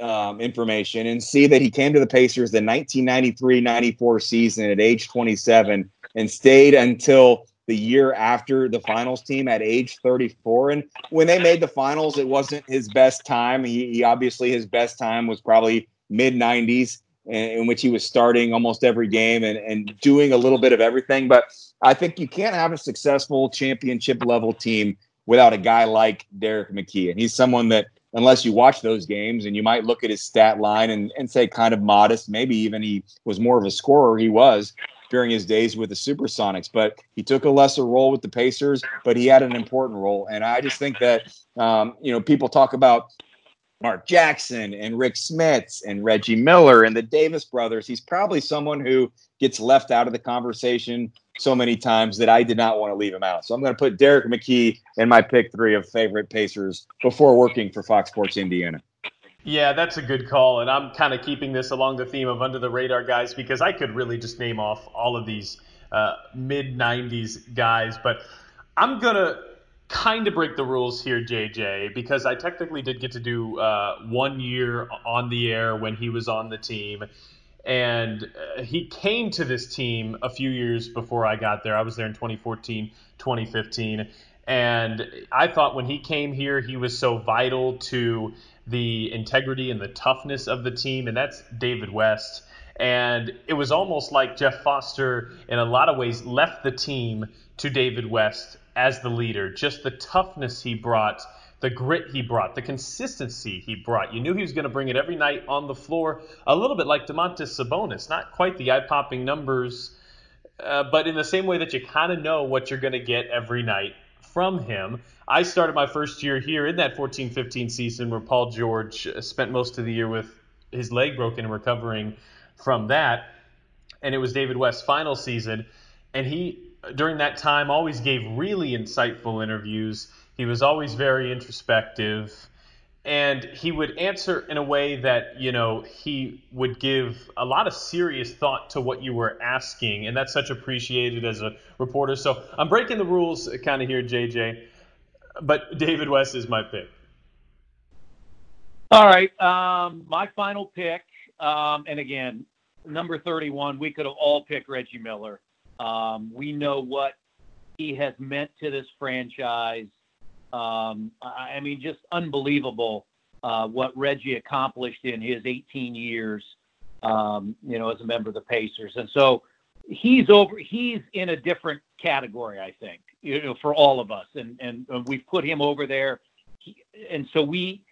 um, information and see that he came to the Pacers the 1993-94 season at age 27 and stayed until the year after the finals team at age 34. And when they made the finals, it wasn't his best time. He, he obviously his best time was probably mid 90s, in, which he was starting almost every game and, and doing a little bit of everything. But I think you can't have a successful championship level team without a guy like Derrick McKey. And he's someone that, unless you watch those games and you might look at his stat line and, and say kind of modest, maybe even he was more of a scorer, he was during his days with the Supersonics. But he took a lesser role with the Pacers, but he had an important role. And I just think that, um, you know, people talk about Mark Jackson and Rik Smits and Reggie Miller and the Davis brothers. He's probably someone who gets left out of the conversation so many times that I did not want to leave him out. So I'm going to put Derrick McKey in my pick three of favorite Pacers before working for Fox Sports Indiana. Yeah, that's a good call. And I'm kind of keeping this along the theme of under the radar guys because I could really just name off all of these uh, mid 90s guys. But I'm going to kind of break the rules here, JJ, because I technically did get to do uh, one year on the air when he was on the team. And uh, he came to this team a few years before I got there. I was there in 2014, 2015. And I thought when he came here, he was so vital to the integrity and the toughness of the team, and that's David West. And it was almost like Jeff Foster, in a lot of ways, left the team to David West as the leader. Just the toughness he brought, the grit he brought, the consistency he brought. You knew he was going to bring it every night on the floor, a little bit like Domantas Sabonis. Not quite the eye popping numbers, uh, but in the same way that you kind of know what you're going to get every night from him. I started my first year here in that 14 15 season where Paul George spent most of the year with his leg broken and recovering from that. And it was David West's final season. And he, during that time, always gave really insightful interviews. He was always very introspective. And he would answer in a way that, you know, he would give a lot of serious thought to what you were asking. And that's such appreciated as a reporter. So I'm breaking the rules kind of here, JJ. But David West is my pick. All right. Um, my final pick, um, and again, number 31, we could have all picked Reggie Miller. Um, we know what he has meant to this franchise. Um, I, I, mean, just unbelievable uh, what Reggie accomplished in his 18 years, um, you know, as a member of the Pacers. And so he's over. He's in a different category, I think, you know, for all of us. And and, and we've put him over there. He, and so we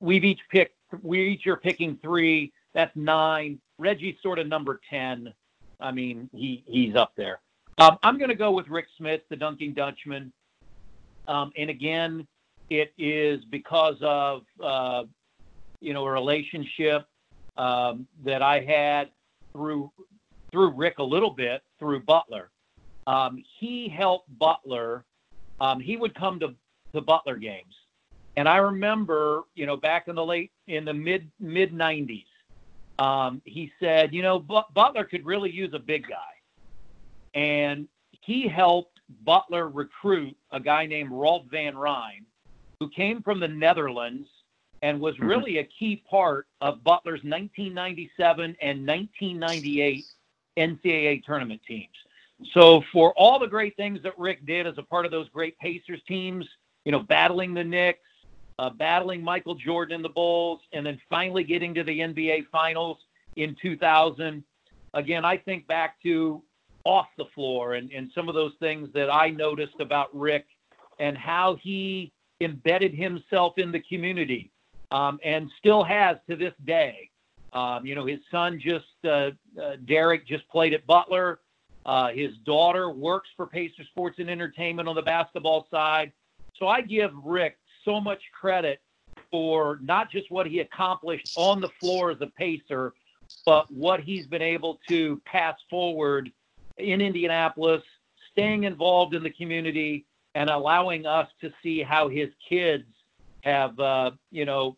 we've each picked. We each are picking three. That's nine. Reggie's sort of number ten. I mean, he he's up there. Um, I'm going to go with Rik Smits, the Dunking Dutchman. Um, and again, it is because of uh, you know a relationship um, that I had through through Rick a little bit through Butler. Um, he helped Butler. Um, he would come to the Butler games, and I remember, you know, back in the late in the mid mid '90s, um, he said, you know, Butler could really use a big guy, and he helped Butler recruit a guy named Rolf van Rijn, who came from the Netherlands and was mm-hmm. really a key part of Butler's 1997 and 1998 NCAA tournament teams. So for all the great things that Rick did as a part of those great Pacers teams, you know, battling the Knicks, uh, battling Michael Jordan in the Bulls, and then finally getting to the NBA Finals in 2000. Again, I think back to off the floor and, and some of those things that I noticed about Rick and how he embedded himself in the community um, and still has to this day. Um, you know, his son just, uh, uh, Derek, just played at Butler. Uh, his daughter works for Pacer Sports and Entertainment on the basketball side. So I give Rick so much credit for not just what he accomplished on the floor as a Pacer, but what he's been able to pass forward in Indianapolis, staying involved in the community, and allowing us to see how his kids have, uh, you know,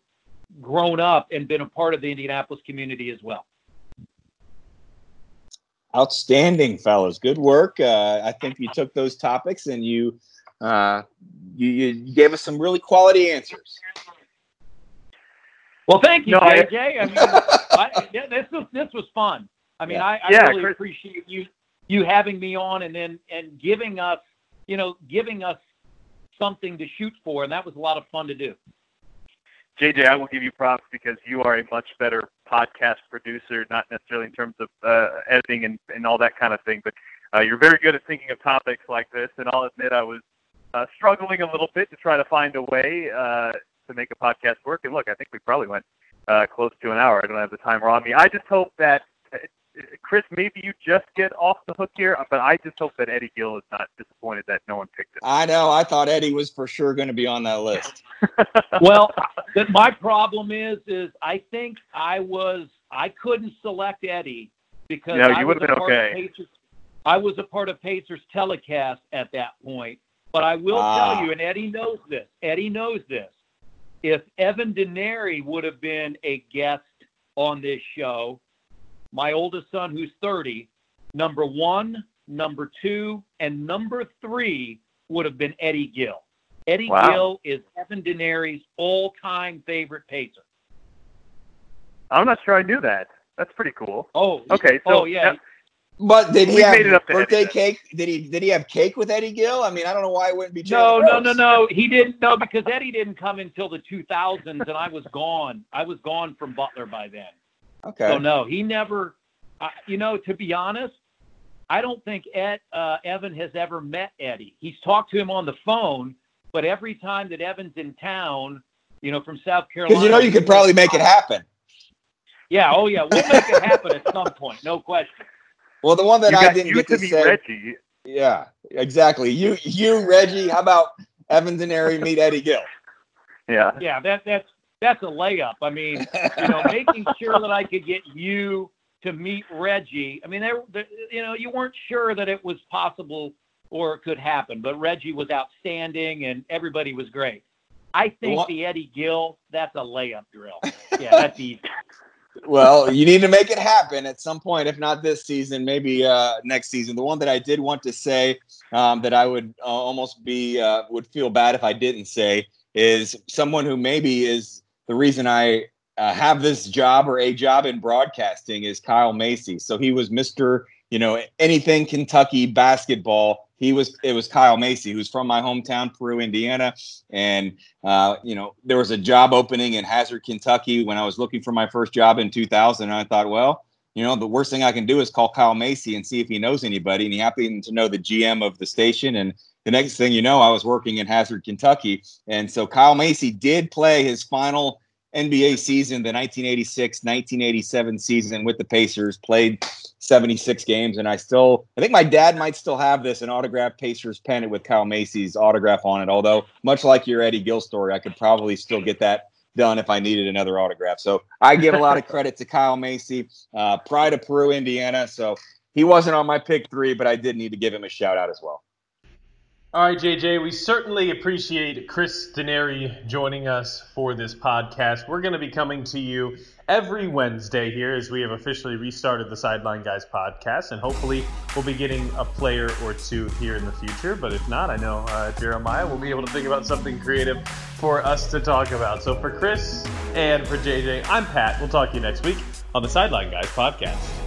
grown up and been a part of the Indianapolis community as well. Outstanding, fellows. Good work. Uh, I think you took those topics and you, uh, you, you gave us some really quality answers. Well, thank you, no, JJ. I, I mean, I, this was this was fun. I mean, yeah. I, I yeah, really Chris. appreciate you you having me on and then and giving us, you know, giving us something to shoot for, and that was a lot of fun to do. JJ, I will give you props because you are a much better podcast producer, not necessarily in terms of uh, editing and, and all that kind of thing, but uh, you're very good at thinking of topics like this. And I'll admit I was uh, struggling a little bit to try to find a way uh, to make a podcast work. And look, I think we probably went uh, close to an hour. I don't have the timer on me. I just hope that Chris, maybe you just get off the hook here, but I just hope that Eddie Gill is not disappointed that no one picked him. I know. I thought Eddie was for sure going to be on that list. <laughs> well, my problem is, is I think I was I couldn't select Eddie because no, I you was would a been part okay. of Pacers. I was a part of Pacers telecast at that point. But I will Ah. tell you, and Eddie knows this. Eddie knows this. If Evan Denari would have been a guest on this show, my oldest son, who's 30, number one, number two, and number three would have been Eddie Gill. Eddie Wow. Gill is Evan Denari's all-time favorite Pacer. I'm not sure I knew that. That's pretty cool. Oh, Okay, so oh yeah. But did he We have made it up birthday cake? Did he did he have cake with Eddie Gill? I mean, I don't know why it wouldn't be. No, Jalen no, no, no. He didn't. No, because Eddie didn't come until the 2000s, and I was gone. I was gone from Butler by then. Okay. So no, he never. Uh, you know, to be honest, I don't think Ed uh, Evan has ever met Eddie. He's talked to him on the phone, but every time that Evan's in town, you know, from South Carolina, Because you know you could probably make it happen. Yeah, oh yeah, we'll make it happen at some point, no question. Well, the one that you I got didn't you get to to say. Reggie. Yeah, exactly. You, you, Reggie. How about Evans and Harry meet Eddie Gill? Yeah. Yeah, that that's that's a layup. I mean, you know, <laughs> making sure that I could get you to meet Reggie. I mean, there, there, you know, you weren't sure that it was possible or it could happen, but Reggie was outstanding and everybody was great. I think What- the Eddie Gill, that's a layup drill. <laughs> Yeah, that's easy. Well, you need to make it happen at some point, if not this season, maybe uh, next season. The one that I did want to say um, that I would uh, almost be uh, would feel bad if I didn't say is someone who maybe is the reason I uh, have this job or a job in broadcasting is Kyle Macy. So he was Mister, you know, anything Kentucky basketball. He was it was Kyle Macy, who's from my hometown, Peru, Indiana, and uh, you know, there was a job opening in Hazard, Kentucky when I was looking for my first job in 2000. And I thought, well, you know, the worst thing I can do is call Kyle Macy and see if he knows anybody. And he happened to know the GM of the station. And the next thing you know, I was working in Hazard, Kentucky. And so Kyle Macy did play his final NBA season, the 1986 1987 season with the Pacers, played 76 games. And I still, I think my dad might still have this an autographed Pacers pennant with Kyle Macy's autograph on it. Although, much like your Eddie Gill story, I could probably still get that done if I needed another autograph. So I give a lot of credit to Kyle Macy, uh, pride of Peru, Indiana. So he wasn't on my pick three, but I did need to give him a shout out as well. All right, JJ, we certainly appreciate Chris Denari joining us for this podcast. We're going to be coming to you every Wednesday here as we have officially restarted the Sideline Guys podcast, and hopefully we'll be getting a player or two here in the future. But if not, I know uh, Jeremiah will be able to think about something creative for us to talk about. So for Chris and for JJ, I'm Pat. We'll talk to you next week on the Sideline Guys podcast.